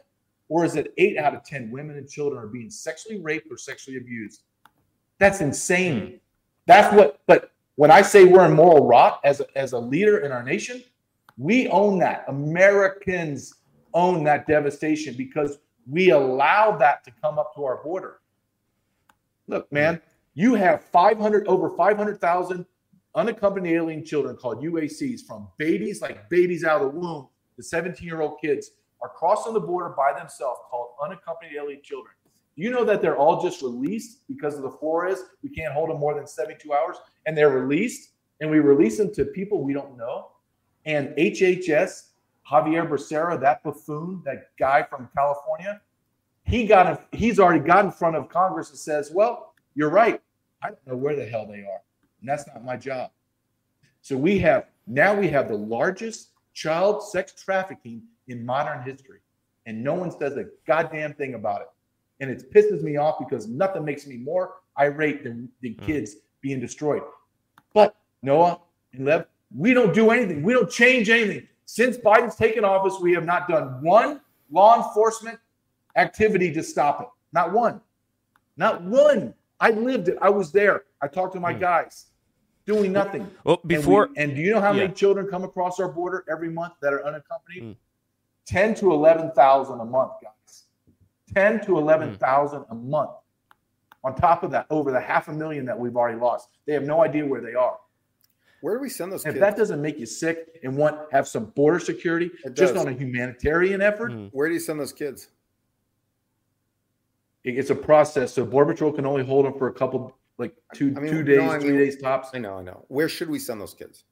or is it eight out of 10 women and children are being sexually raped or sexually abused? That's insane. Hmm. That's what, but when I say we're in moral rot as a, as a leader in our nation, we own that. Americans own that devastation because we allow that to come up to our border. Look, mm-hmm. man, you have 500 over 500,000 unaccompanied alien children called UACs from babies like babies out of the womb the 17 year old kids are crossing the border by themselves called unaccompanied alien children. Do you know that they're all just released because of the Flores? We can't hold them more than 72 hours and they're released and we release them to people we don't know. And HHS, Xavier Becerra, that buffoon, that guy from California, he got a, he's already got in front of Congress and says, well, you're right. I don't know where the hell they are. And that's not my job. So we have now we have the largest child sex trafficking in modern history. And no one says a goddamn thing about it. And it pisses me off because nothing makes me more irate than, than mm. kids being destroyed. But Noah and Lev, we don't do anything. We don't change anything. Since Biden's taken office, we have not done one law enforcement activity to stop it. Not one. Not one. I lived it. I was there. I talked to my mm. guys doing nothing. Well, before and, we, and do you know how yeah. many children come across our border every month that are unaccompanied? Mm. Ten to eleven thousand a month, guys. Ten to eleven thousand mm. a month. On top of that, over the half a million that we've already lost, they have no idea where they are. Where do we send those? If kids? that doesn't make you sick and want have some border security, just on a humanitarian effort, mm. where do you send those kids? It's a process. So Border Patrol can only hold them for a couple like two I mean, two days, no, I mean, three days tops. I know, I know. Where should we send those kids?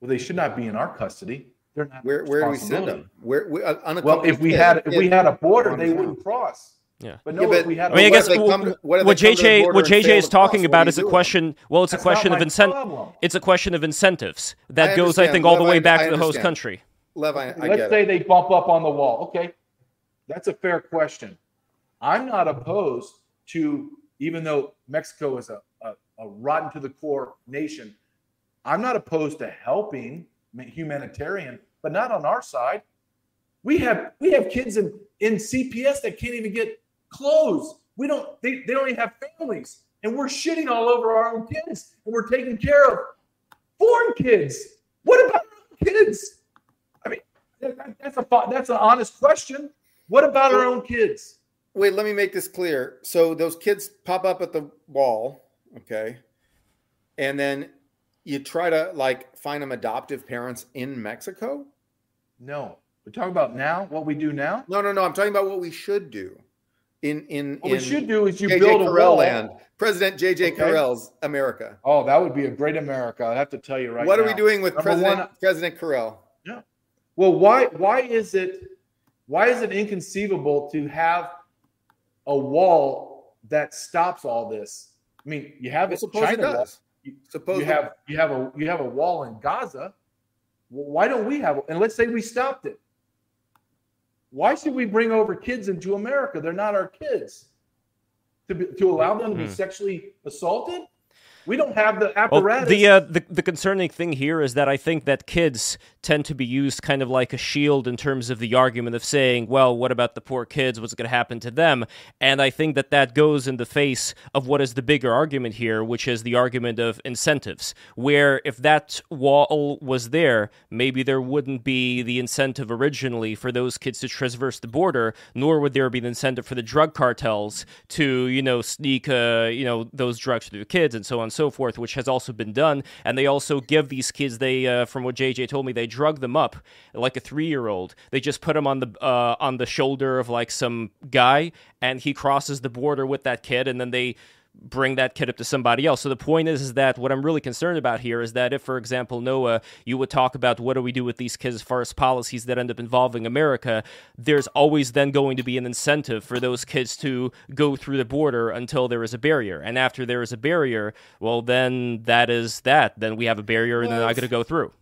Well, they should not be in our custody. They're not. Where where do we send them? Where we, uh, well, if we had if we had a border, they wouldn't cross. Yeah, but no, yeah, but, we had. I mean, I guess what, come, what, what JJ what JJ is talking about is a question. Well, it's That's a question of incentive. It's a question of incentives that I goes, I think, all Lev, the way back I, to the host country. Lev, I, Let's say it. they bump up on the wall. Okay, that's a fair question. I'm not opposed to even though Mexico is a, a, a rotten to the core nation, I'm not opposed to helping humanitarian, but not on our side. We have we have kids in, in CPS that can't even get clothes. We don't they, they don't even have families. And we're shitting all over our own kids and we're taking care of foreign kids. What about our own kids? I mean, that's a that's an honest question. What about our own kids? wait, let me make this clear. So those kids pop up at the wall, okay, and then you try to like find them adoptive parents in Mexico. No, we're talking about now. What we do now? No, no, no. I'm talking about what we should do. In in what in we should do is you build a Carrell wall. land. President JJ okay. Carrell's America. Oh, that would be a great America. I have to tell you right what now. are we doing with Number President one, President Carrell? Yeah. Well, why why is it why is it inconceivable to have a wall that stops all this. I mean, you have well, it China wall. You, suppose you have you have a you have a wall in Gaza. Well, why don't we have? And let's say we stopped it. Why should we bring over kids into America? They're not our kids. To be, to allow them to be mm-hmm. sexually assaulted. We don't have the apparatus. Well, the, uh, the the concerning thing here is that I think that kids tend to be used kind of like a shield in terms of the argument of saying, "Well, what about the poor kids? What's going to happen to them?" And I think that that goes in the face of what is the bigger argument here, which is the argument of incentives. Where if that wall was there, maybe there wouldn't be the incentive originally for those kids to traverse the border, nor would there be the incentive for the drug cartels to, you know, sneak, uh, you know, those drugs through the kids and so on and so forth, which has also been done. And they also give these kids, they, uh, from what JJ told me, they drug them up like a three-year-old. They just put them on the uh, on the shoulder of like some guy, and he crosses the border with that kid, and then they bring that kid up to somebody else. So the point is, is that what I'm really concerned about here is that if, for example, Noah, you would talk about what do we do with these kids as far as policies that end up involving America, there's always then going to be an incentive for those kids to go through the border until there is a barrier. And after there is a barrier, well, then that is that. Then we have a barrier and they're not going to go through.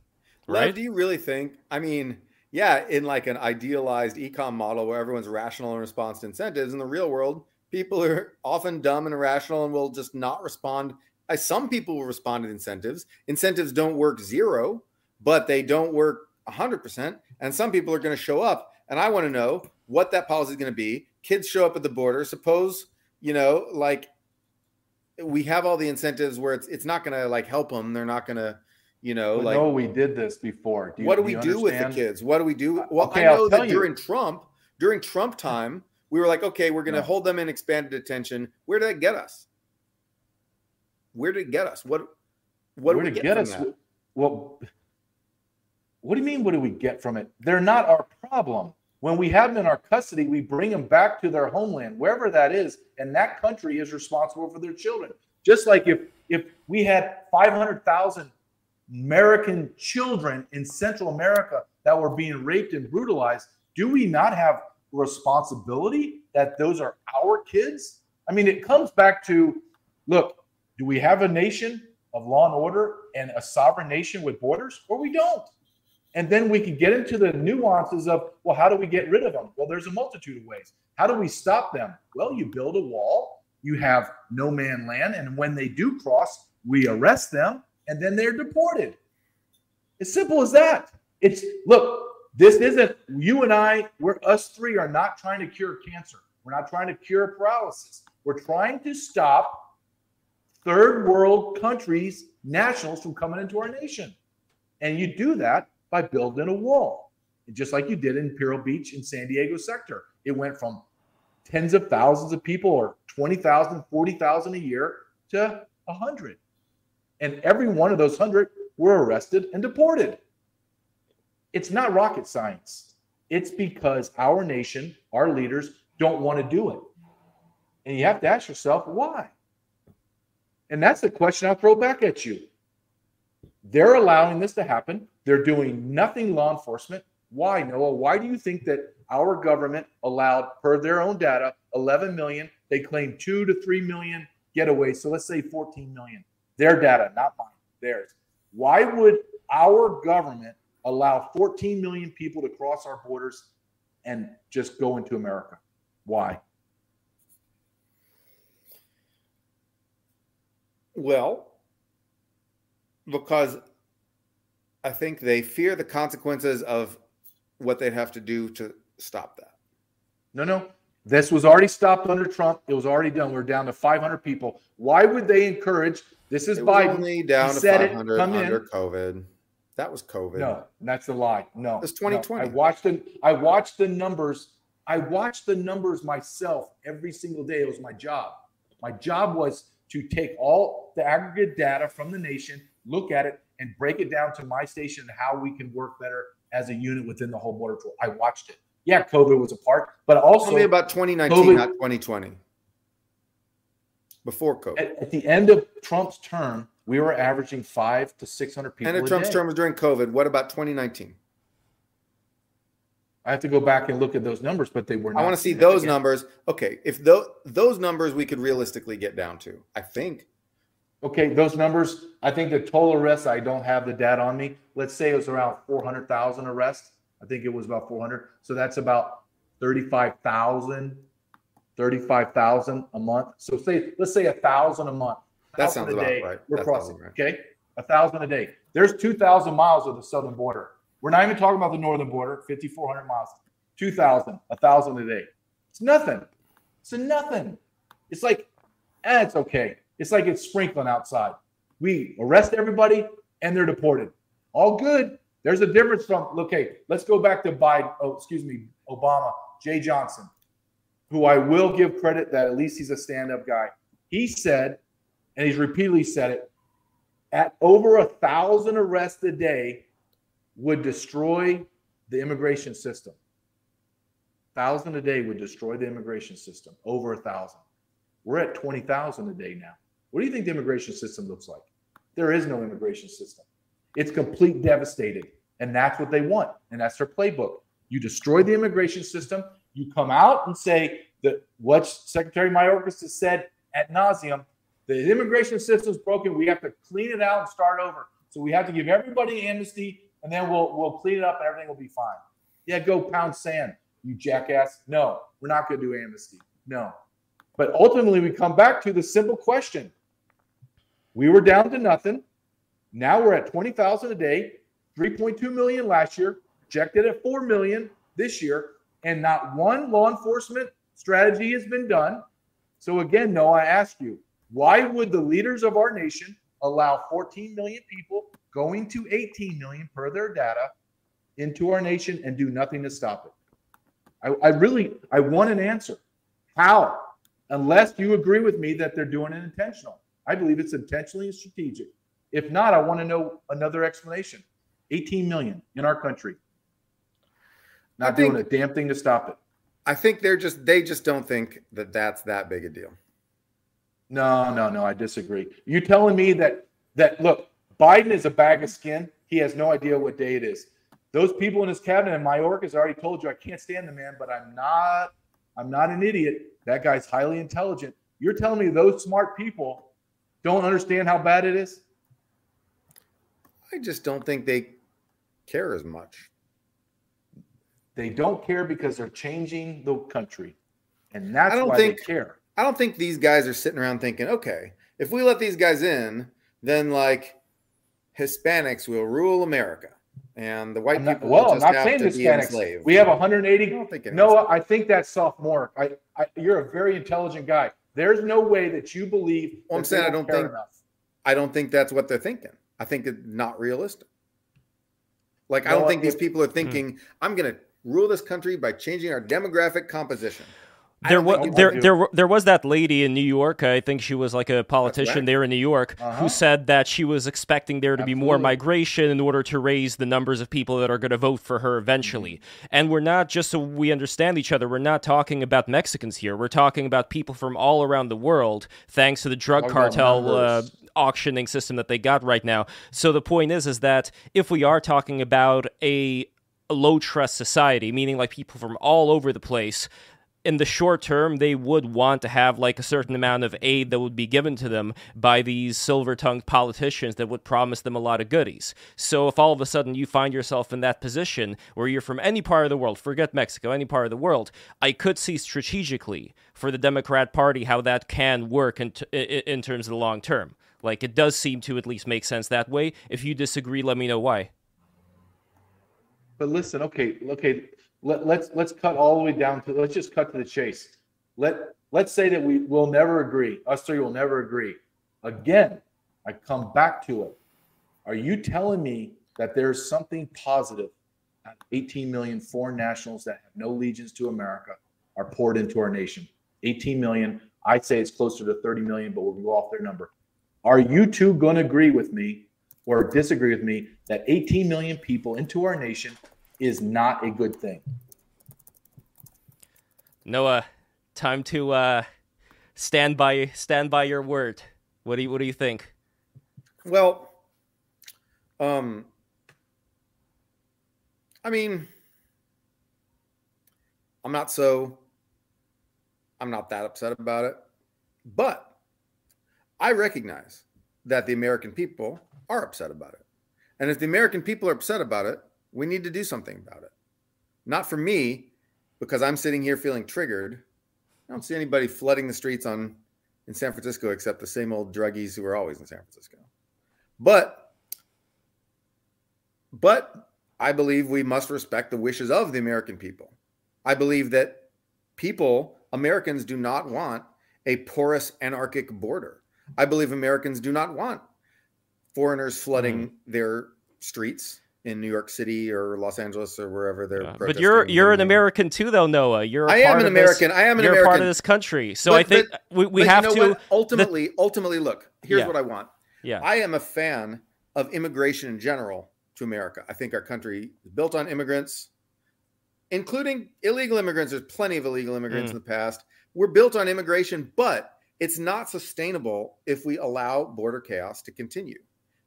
Right? Lev, do you really think? I mean, yeah, in like an idealized econ model where everyone's rational in response to incentives, in the real world, people are often dumb and irrational and will just not respond. Some people will respond to incentives. Incentives don't work zero, but they don't work 100%. And some people are going to show up. And I want to know what that policy is going to be. Kids show up at the border. Suppose, you know, like we have all the incentives where it's it's not going to like help them. They're not going to, you know, But like no, we did this before. Do you- what do do we do with the kids? What do we do? Uh, well, Okay, I know that you. during Trump, during Trump time, we were like, okay, we're going to No. hold them in expanded detention. Where did that get us? Where did it get us? What what Where did we get, get from us? that? Well, what do you mean? What do we get from it? They're not our problem. When we have them in our custody, we bring them back to their homeland, wherever that is, and that country is responsible for their children. Just like if if we had 500,000 American children in Central America that were being raped and brutalized, do we not have responsibility that those are our kids? I mean, it comes back to look, do we have a nation of law and order and a sovereign nation with borders, or we don't? And then we can get into the nuances of, well, how do we get rid of them? Well, there's a multitude of ways. How do we stop them? Well, you build a wall, you have no man land, and when they do cross, we arrest them and then they're deported. As simple as that. It's look, this isn't you and I, we're us three are not trying to cure cancer. We're not trying to cure paralysis. We're trying to stop third world countries, nationals from coming into our nation. And you do that by building a wall, just like you did in Imperial Beach in San Diego sector. It went from tens of thousands of people or 20,000, 40,000 a year to 100. And every one of those 100 were arrested and deported. It's not rocket science. It's because our nation, our leaders don't want to do it. And you have to ask yourself why. And that's the question I'll throw back at you. They're allowing this to happen. They're doing nothing law enforcement. Why, Noah? Why do you think that our government allowed, per their own data, 11 million? They claim two to three million getaways. So let's say 14 million. Their data, not mine, theirs. Why would our government allow 14 million people to cross our borders and just go into America? Why? Well, because I think they fear the consequences of what they'd have to do to stop that. No, no. This was already stopped under Trump. It was already done. We're down to 500 people. Why would they encourage? This is Biden. only down He to 500 come in. under COVID. That was COVID. No, that's a lie. No, It's no. 2020. I watched the I watched the numbers. I watched the numbers myself every single day. It was my job. My job was to take all the aggregate data from the nation, look at it, and break it down to my station and how we can work better as a unit within the whole border patrol. I watched it. Yeah, COVID was a part, but also Tell me about 2019, COVID not 2020. Before COVID. at, at the end of Trump's term, we were averaging five to six hundred people. and a Trump's term was during COVID, what about 2019? I have to go back and look at those numbers, but they were. Not I want to see those numbers. Okay, if those those numbers we could realistically get down to, I think. Okay, those numbers. I think the total arrests. I don't have the data on me. Let's say it was around four hundred thousand arrests. I think it was about four hundred. So that's about thirty-five thousand. Thirty-five thousand a month. So say let's say a thousand a month. That sounds a about day right. We're That crossing. right. Okay, a thousand a day. There's two thousand miles of the southern border. We're not even talking about the northern border, fifty four hundred miles. Two thousand, a thousand a day. It's nothing. It's a nothing. It's like, eh, it's okay. It's like it's sprinkling outside. We arrest everybody and they're deported. All good. There's a difference from okay. Let's go back to Biden. Oh, excuse me, Obama, Jeh Johnson, who I will give credit that at least he's a stand-up guy. He said, and he's repeatedly said it, at over a thousand arrests a day would destroy the immigration system. Thousand a day would destroy the immigration system. Over a thousand. We're at twenty thousand a day now. What do you think the immigration system looks like? There is no immigration system. It's complete devastated. And that's what they want. And that's their playbook. You destroy the immigration system. You come out and say that what Secretary Mayorkas has said at nauseum, the immigration system's broken. We have to clean it out and start over. So we have to give everybody amnesty and then we'll we'll clean it up and everything will be fine. Yeah, go pound sand, you jackass. No, we're not going to do amnesty. No. But ultimately, we come back to the simple question. We were down to nothing. Now we're at 20,000 a day, 3.2 million last year, projected at 4 million this year, and not one law enforcement strategy has been done. So again, no, I ask you, why would the leaders of our nation allow 14 million people going to 18 million per their data into our nation and do nothing to stop it? I, I really, I want an answer. How? Unless you agree with me that they're doing it intentional. I believe it's intentionally and strategic. If not, I want to know another explanation. 18 million in our country. Not think- doing a damn thing to stop it. I think they're just they just don't think that that's that big a deal. No, no, no. I disagree. You telling me that that look, Biden is a bag of skin. He has no idea what day it is. Those people in his cabinet and Mayorkas already told you I can't stand the man, but I'm not. I'm not an idiot. That guy's highly intelligent. You're telling me those smart people don't understand how bad it is? I just don't think they care as much. They don't care because they're changing the country, and that's I don't why think- they care. I don't think these guys are sitting around thinking, okay, if we let these guys in, then like Hispanics will rule America, and the white I'm not, people well, will I'm just not have saying to be Hispanics. enslaved. We have I 180. don't think it is. Noah, I think that's sophomoric. I, I, you're a very intelligent guy. There's no way that you believe. Well, I'm that they saying I don't think- enough. I don't think that's what they're thinking. I think it's not realistic. Like I don't think these people are hmm. thinking, I'm going to rule this country by changing our demographic composition. There was there there there was that lady in New York. I think she was like a politician right. there in New York Uh-huh. who said that she was expecting there to be more migration in order to raise the numbers of people that are going to vote for her eventually. Mm-hmm. And we're not just so we understand each other. We're not talking about Mexicans here. We're talking about people from all around the world, thanks to the drug cartel uh, auctioning system that they got right now. So the point is, is that if we are talking about a low trust society, meaning like people from all over the place. In the short term, they would want to have like a certain amount of aid that would be given to them by these silver tongued politicians that would promise them a lot of goodies. So, if all of a sudden you find yourself in that position where you're from any part of the world, forget Mexico, any part of the world, I could see strategically for the Democrat Party how that can work in, t- in terms of the long term. Like, it does seem to at least make sense that way. If you disagree, let me know why. But listen, okay, okay. Let, let's let's cut all the way down to let's just cut to the chase. Let let's say that we will never agree. Us three will never agree. Again, I come back to it. Are you telling me that there's something positive? that 18 million foreign nationals that have no allegiance to America are poured into our nation. 18 million. I'd say it's closer to 30 million, but we'll go off their number. Are you two going to agree with me or disagree with me that 18 million people into our nation is not a good thing? Noah, time to uh, stand by stand by your word. What do you what do you think? Well, um, I mean, I'm not so, I'm not that upset about it, but I recognize that the American people are upset about it. And if the American people are upset about it, we need to do something about it. Not for me, because I'm sitting here feeling triggered. I don't see anybody flooding the streets on in San Francisco except the same old druggies who are always in San Francisco. But but I believe we must respect the wishes of the American people. I believe that people, Americans, do not want a porous anarchic border. I believe Americans do not want foreigners flooding mm. their streets in New York City or Los Angeles or wherever they're. Yeah. But you're you're an American too, though, Noah. You're. I am an American. This, I am an American. you're American. part of this country, so but, I think but, we, we have you know to. What? Ultimately, the, ultimately, look. Here's yeah. what I want. Yeah. I am a fan of immigration in general to America. I think our country is built on immigrants, including illegal immigrants. There's plenty of illegal immigrants mm. in the past. We're built on immigration, but it's not sustainable if we allow border chaos to continue.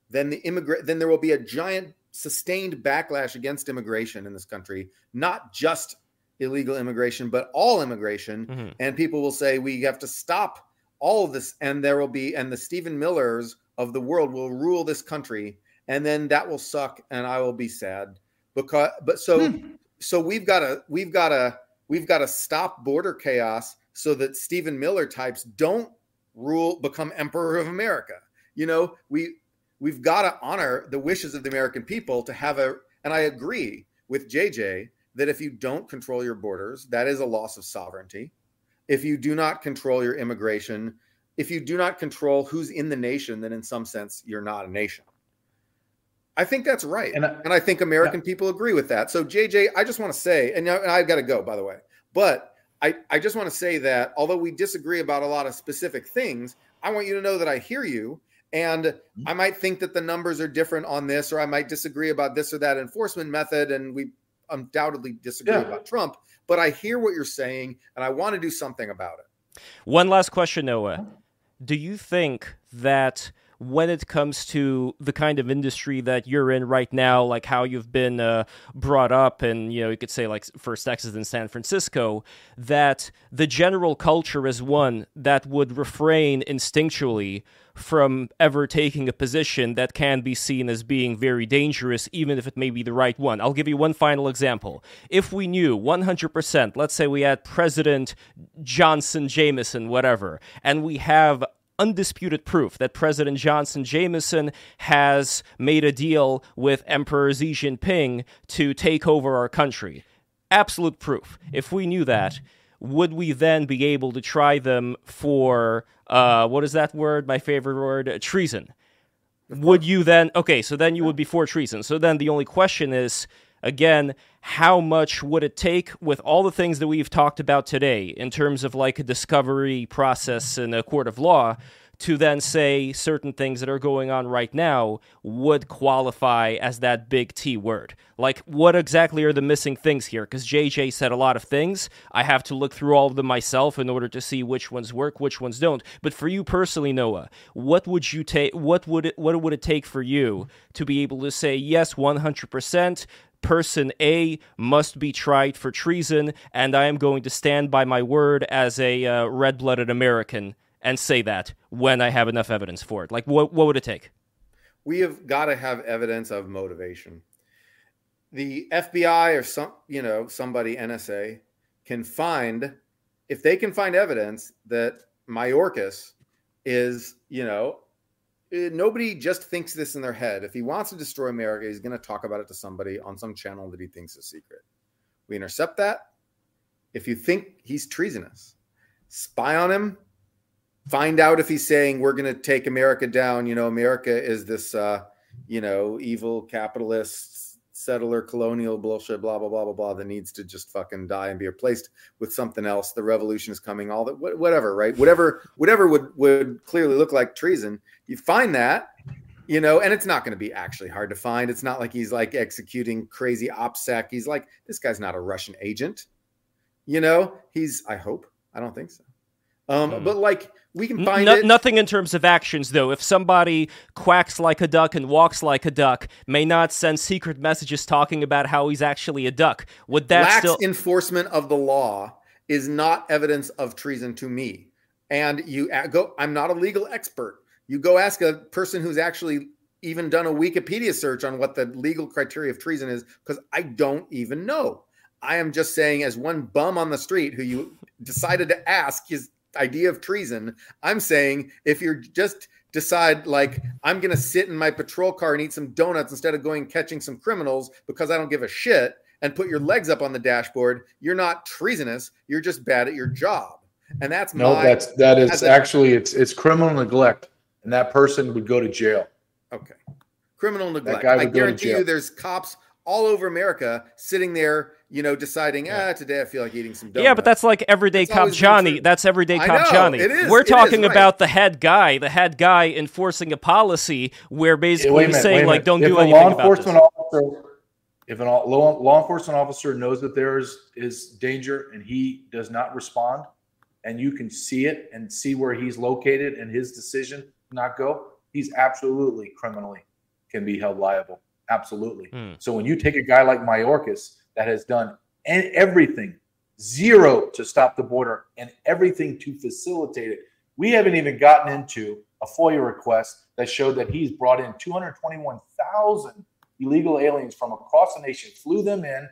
Then the immigrant, then there will be a giant sustained backlash against immigration in this country, not just illegal immigration, but all immigration. Mm-hmm. And people will say we have to stop all of this, and there will be, and the Stephen Millers of the world will rule this country, and then that will suck, and I will be sad because. But so, hmm. so we've got to, we've got to, we've got to stop border chaos so that Stephen Miller types don't rule, become emperor of America. You know, we we've got to honor the wishes of the American people to have a, and I agree with JJ that if you don't control your borders, that is a loss of sovereignty. If you do not control your immigration, if you do not control who's in the nation, then in some sense, you're not a nation. I think that's right. And I, and I think American yeah. people agree with that. So, JJ, I just want to say, and, and I've got to go, by the way, but I, I just want to say that although we disagree about a lot of specific things, I want you to know that I hear you and mm-hmm. I might think that the numbers are different on this, or I might disagree about this or that enforcement method. And we undoubtedly disagree yeah. about Trump. But I hear what you're saying, and I want to do something about it. One last question, Noah. Do you think that when it comes to the kind of industry that you're in right now, like how you've been uh, brought up, and you know, you could say like first Texas and San Francisco, that the general culture is one that would refrain instinctually from ever taking a position that can be seen as being very dangerous, even if it may be the right one. I'll give you one final example. If we knew 100%, let's say we had President Johnson, Jameson, whatever, and we have undisputed proof that President Johnson Jameson has made a deal with Emperor Xi Jinping to take over our country. Absolute proof. If we knew that, would we then be able to try them for uh, what is that word? My favorite word, treason. Would you then? Okay, so then you would be for treason. So then the only question is again, how much would it take with all the things that we've talked about today in terms of like a discovery process in a court of law? To then say certain things that are going on right now would qualify as that big T word. Like, what exactly are the missing things here? Because JJ said a lot of things. I have to look through all of them myself in order to see which ones work, which ones don't. But for you personally, Noah, what would you take? What would it? What would it take for you to be able to say yes, one hundred percent? person A must be tried for treason, and I am going to stand by my word as a uh, red blooded American and say that when I have enough evidence for it? Like, what, what would it take? We have got to have evidence of motivation. The FBI or some, you know, somebody, NSA, can find, if they can find evidence that Mayorkas is, you know, eh, nobody just thinks this in their head. If he wants to destroy America, he's going to talk about it to somebody on some channel that he thinks is secret. We intercept that. If you think he's treasonous, spy on him, find out if he's saying we're going to take America down. You know, America is this, uh, you know, evil capitalist settler colonial bullshit, blah blah blah blah blah, that needs to just fucking die and be replaced with something else. The revolution is coming. All that, whatever, right? Whatever, whatever would would clearly look like treason. You find that. You know, and it's not going to be actually hard to find. It's not like he's like executing crazy OPSEC. He's like, this guy's not a Russian agent. You know, he's, I hope, I don't think so. Um, mm. But like we can find it. Nothing in terms of actions, though. If somebody quacks like a duck and walks like a duck, may not send secret messages talking about how he's actually a duck. Would that Lax still enforcement of the law is not evidence of treason to me? And you go. I'm not a legal expert. You go ask a person who's actually even done a Wikipedia search on what the legal criteria of treason is, because I don't even know. I am just saying, as one bum on the street who you decided to ask his idea of treason. I'm saying if you're just decide like I'm going to sit in my patrol car and eat some donuts instead of going catching some criminals because I don't give a shit and put your legs up on the dashboard, you're not treasonous. You're just bad at your job. And that's no, my, that's that is a- actually it's it's criminal neglect, and that person would go to jail. Okay. Criminal neglect. I would go to guarantee you there's cops all over America sitting there, you know, deciding, ah, today I feel like eating some donuts. Yeah, but that's like everyday It's cop Johnny. That's everyday I cop know, Johnny. it is, We're it is, talking right. about the head guy, the head guy enforcing a policy where basically Wait a he's minute, saying like, don't if do anything law about this. officer, if an law, law enforcement officer knows that there is is danger and he does not respond, and you can see it and see where he's located and his decision to not go, he's absolutely criminally can be held liable. Absolutely. Hmm. So when you take a guy like Mayorkas that has done everything zero to stop the border and everything to facilitate it, we haven't even gotten into a FOIA request that showed that he's brought in 221,000 illegal aliens from across the nation, flew them in,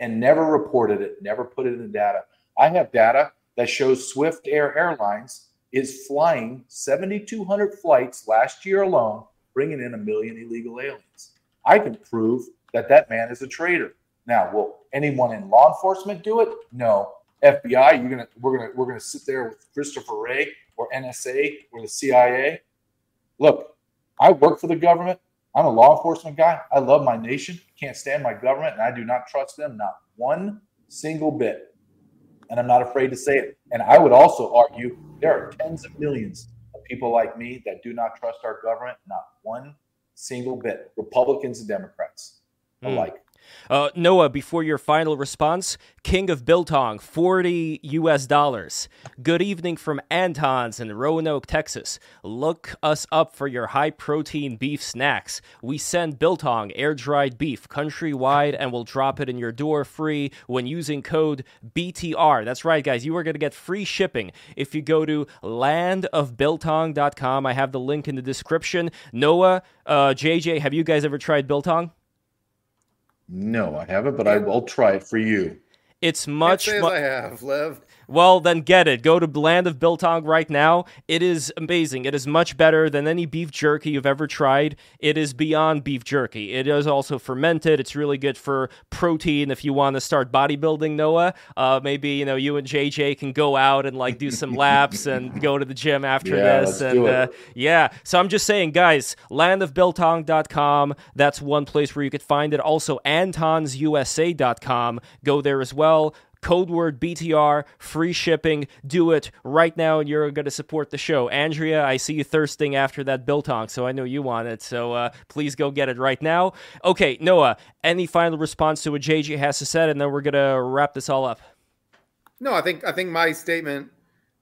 and never reported it, never put it in the data. I have data that shows Swift Air Airlines is flying 7,200 flights last year alone, bringing in a million illegal aliens. I can prove that that man is a traitor. Now, will anyone in law enforcement do it? No. FBI, you're gonna we're gonna we're gonna sit there with Christopher Wray or NSA or the CIA. Look, I work for the government. I'm a law enforcement guy. I love my nation. Can't stand my government, and I do not trust them not one single bit. And I'm not afraid to say it. And I would also argue there are tens of millions of people like me that do not trust our government, not one single bit. Republicans and Democrats Hmm. alike. Uh, Noah, before your final response, King of Biltong, 40 US dollars. Good evening from Anton's in Roanoke, Texas. Look us up for your high protein beef snacks. We send Biltong air dried beef countrywide and we'll drop it in your door free when using code BTR. That's right, guys. You are going to get free shipping if you go to landofbiltong.com. I have the link in the description. Noah, uh, JJ, have you guys ever tried Biltong? No, I haven't, but I will try it for you. It's much mu- I have, Lev. Well, then get it. Go to Land of Biltong right now. It is amazing. It is much better than any beef jerky you've ever tried. It is beyond beef jerky. It is also fermented. It's really good for protein if you want to start bodybuilding, Noah. Uh, maybe, you know, you and JJ can go out and like do some laps and go to the gym after Yeah, this. let's and do it. Uh, yeah. So I'm just saying, guys, landofbiltong.com. That's one place where you could find it. Also, antonsusa.com. Go there as well. Code word BTR, free shipping. Do it right now, and you're going to support the show. Andrea, I see you thirsting after that biltong, so I know you want it. So uh, please go get it right now. Okay, Noah, any final response to what JJ has to say, and then we're going to wrap this all up. No, I think I think my statement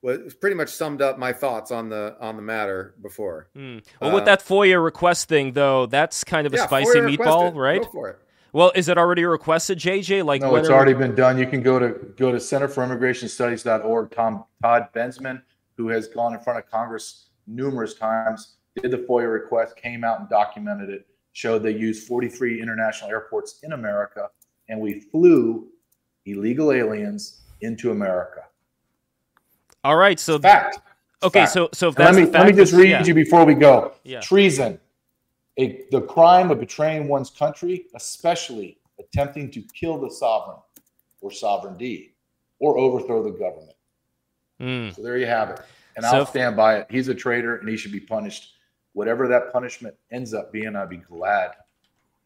was pretty much summed up my thoughts on the on the matter before. Hmm. Well, with Uh, that FOIA request thing, though, that's kind of a Yeah, spicy FOIA meatball, requested. right? Go for it. Well, is it already requested, JJ? Like, No, it's already been done. You can go to go to Center for Immigration Studies.org. Tom Todd Bensman, who has gone in front of Congress numerous times, did the FOIA request, came out and documented it, showed they used 43 international airports in America, and we flew illegal aliens into America. All right, so Fact. okay, Fact. so so if that's let me the let me just read yeah. you before we go. Yeah. Treason, a, the crime of betraying one's country, especially attempting to kill the sovereign or sovereignty or overthrow the government. Mm. So there you have it. And So I'll stand by it. He's a traitor and he should be punished. Whatever that punishment ends up being, I'd be glad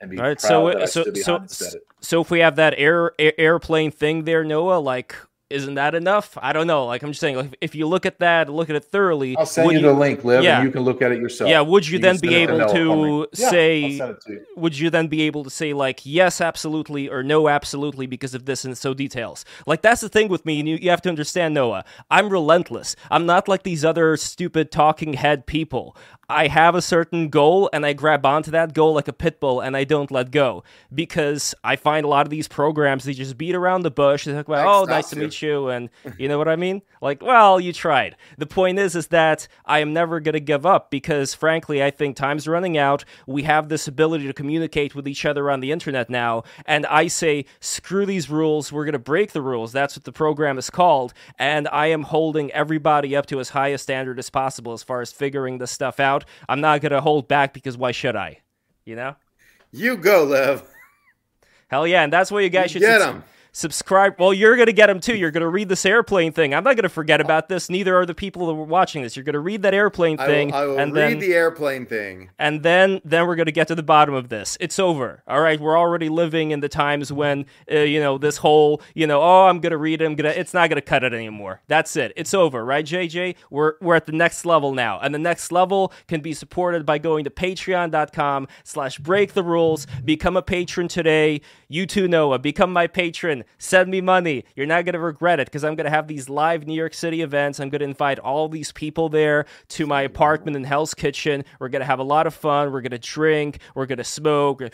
and be All right, proud so that I so stood so it. so if we have that air, air airplane thing there, Noah, like, isn't that enough? I don't know. Like, I'm just saying, like, if you look at that, look at it thoroughly. I'll send would you the link, Lev, yeah. and you can look at it yourself. Yeah, would you, can then be able for to. Yeah, say? to you. Would you then be able to say like yes, absolutely, or no, absolutely, because of this and so details? Like that's the thing with me, and you, you have to understand, Noah. I'm relentless. I'm not like these other stupid talking head people. I have a certain goal and I grab onto that goal like a pit bull and I don't let go because I find a lot of these programs they just beat around the bush. They talk about, oh, nice to you. meet you, and you know what I mean. Like, well, you tried. The point is, is that I am never gonna give up because, frankly, I think time's running out. We have this ability to communicate with each other on the internet now, and I say, screw these rules. We're gonna break the rules. That's what the program is called, and I am holding everybody up to as high a standard as possible as far as figuring this stuff out. I'm not gonna hold back because why should I? You know. You go, Lev. Hell yeah, and that's why you guys should Get subs- 'em. Subscribe. Well, you're gonna get them too. You're gonna read this airplane thing. I'm not gonna forget about this. Neither are the people that were watching this. You're gonna read that airplane I thing, will, I will and read then the airplane thing. and then then we're gonna get to the bottom of this. It's over. All right, we're already living in the times when uh, you know this whole you know oh I'm gonna read it. I'm gonna. It's not gonna cut it anymore. That's it. It's over, right, JJ? We're we're at the next level now, and the next level can be supported by going to Patreon.com/slash Break the Rules. Become a patron today. You too, Noah. Become my patron. Send me money. You're not gonna regret it because I'm gonna have these live New York City events. I'm gonna invite all these people there to my apartment in Hell's Kitchen. We're gonna have a lot of fun. We're gonna drink. We're gonna smoke.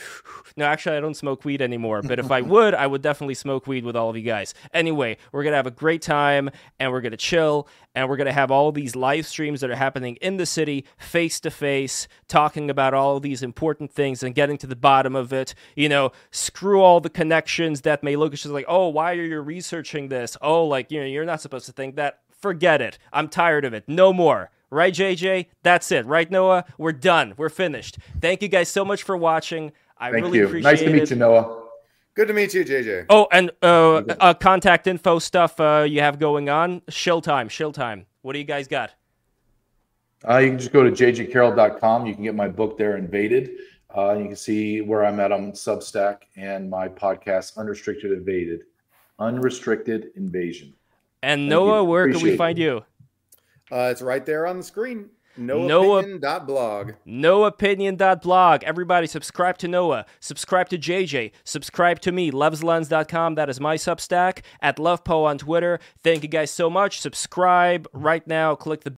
No, actually, I don't smoke weed anymore. But if I would, I would definitely smoke weed with all of you guys. Anyway, we're gonna have a great time and we're gonna chill and we're gonna have all these live streams that are happening in the city, face to face, talking about all of these important things and getting to the bottom of it. You know, screw all the connections that may look just like, oh, why are you researching this? Oh, like you know, you're not supposed to think that. Forget it. I'm tired of it. No more. Right, JJ? That's it. Right, Noah? We're done. We're finished. Thank you guys so much for watching. I Thank really you. appreciate Nice to it. meet you, Noah. Good to meet you, JJ. Oh, and uh, uh, contact info stuff uh, you have going on. Shill time. Shill time. What do you guys got? Uh, you can just go to jjcarrell.com. You can get my book there, Invaded. Uh, you can see where I'm at on Substack and my podcast, Unrestricted Invaded. Unrestricted Invasion. And Thank Noah, you. where can we find it. you? Uh, it's right there on the screen. No, No op- opinion dot blog. Everybody subscribe to Noah. Subscribe to JJ. Subscribe to me, levslens.com. That is my Substack. At Levpo on Twitter. Thank you guys so much. Subscribe right now. Click the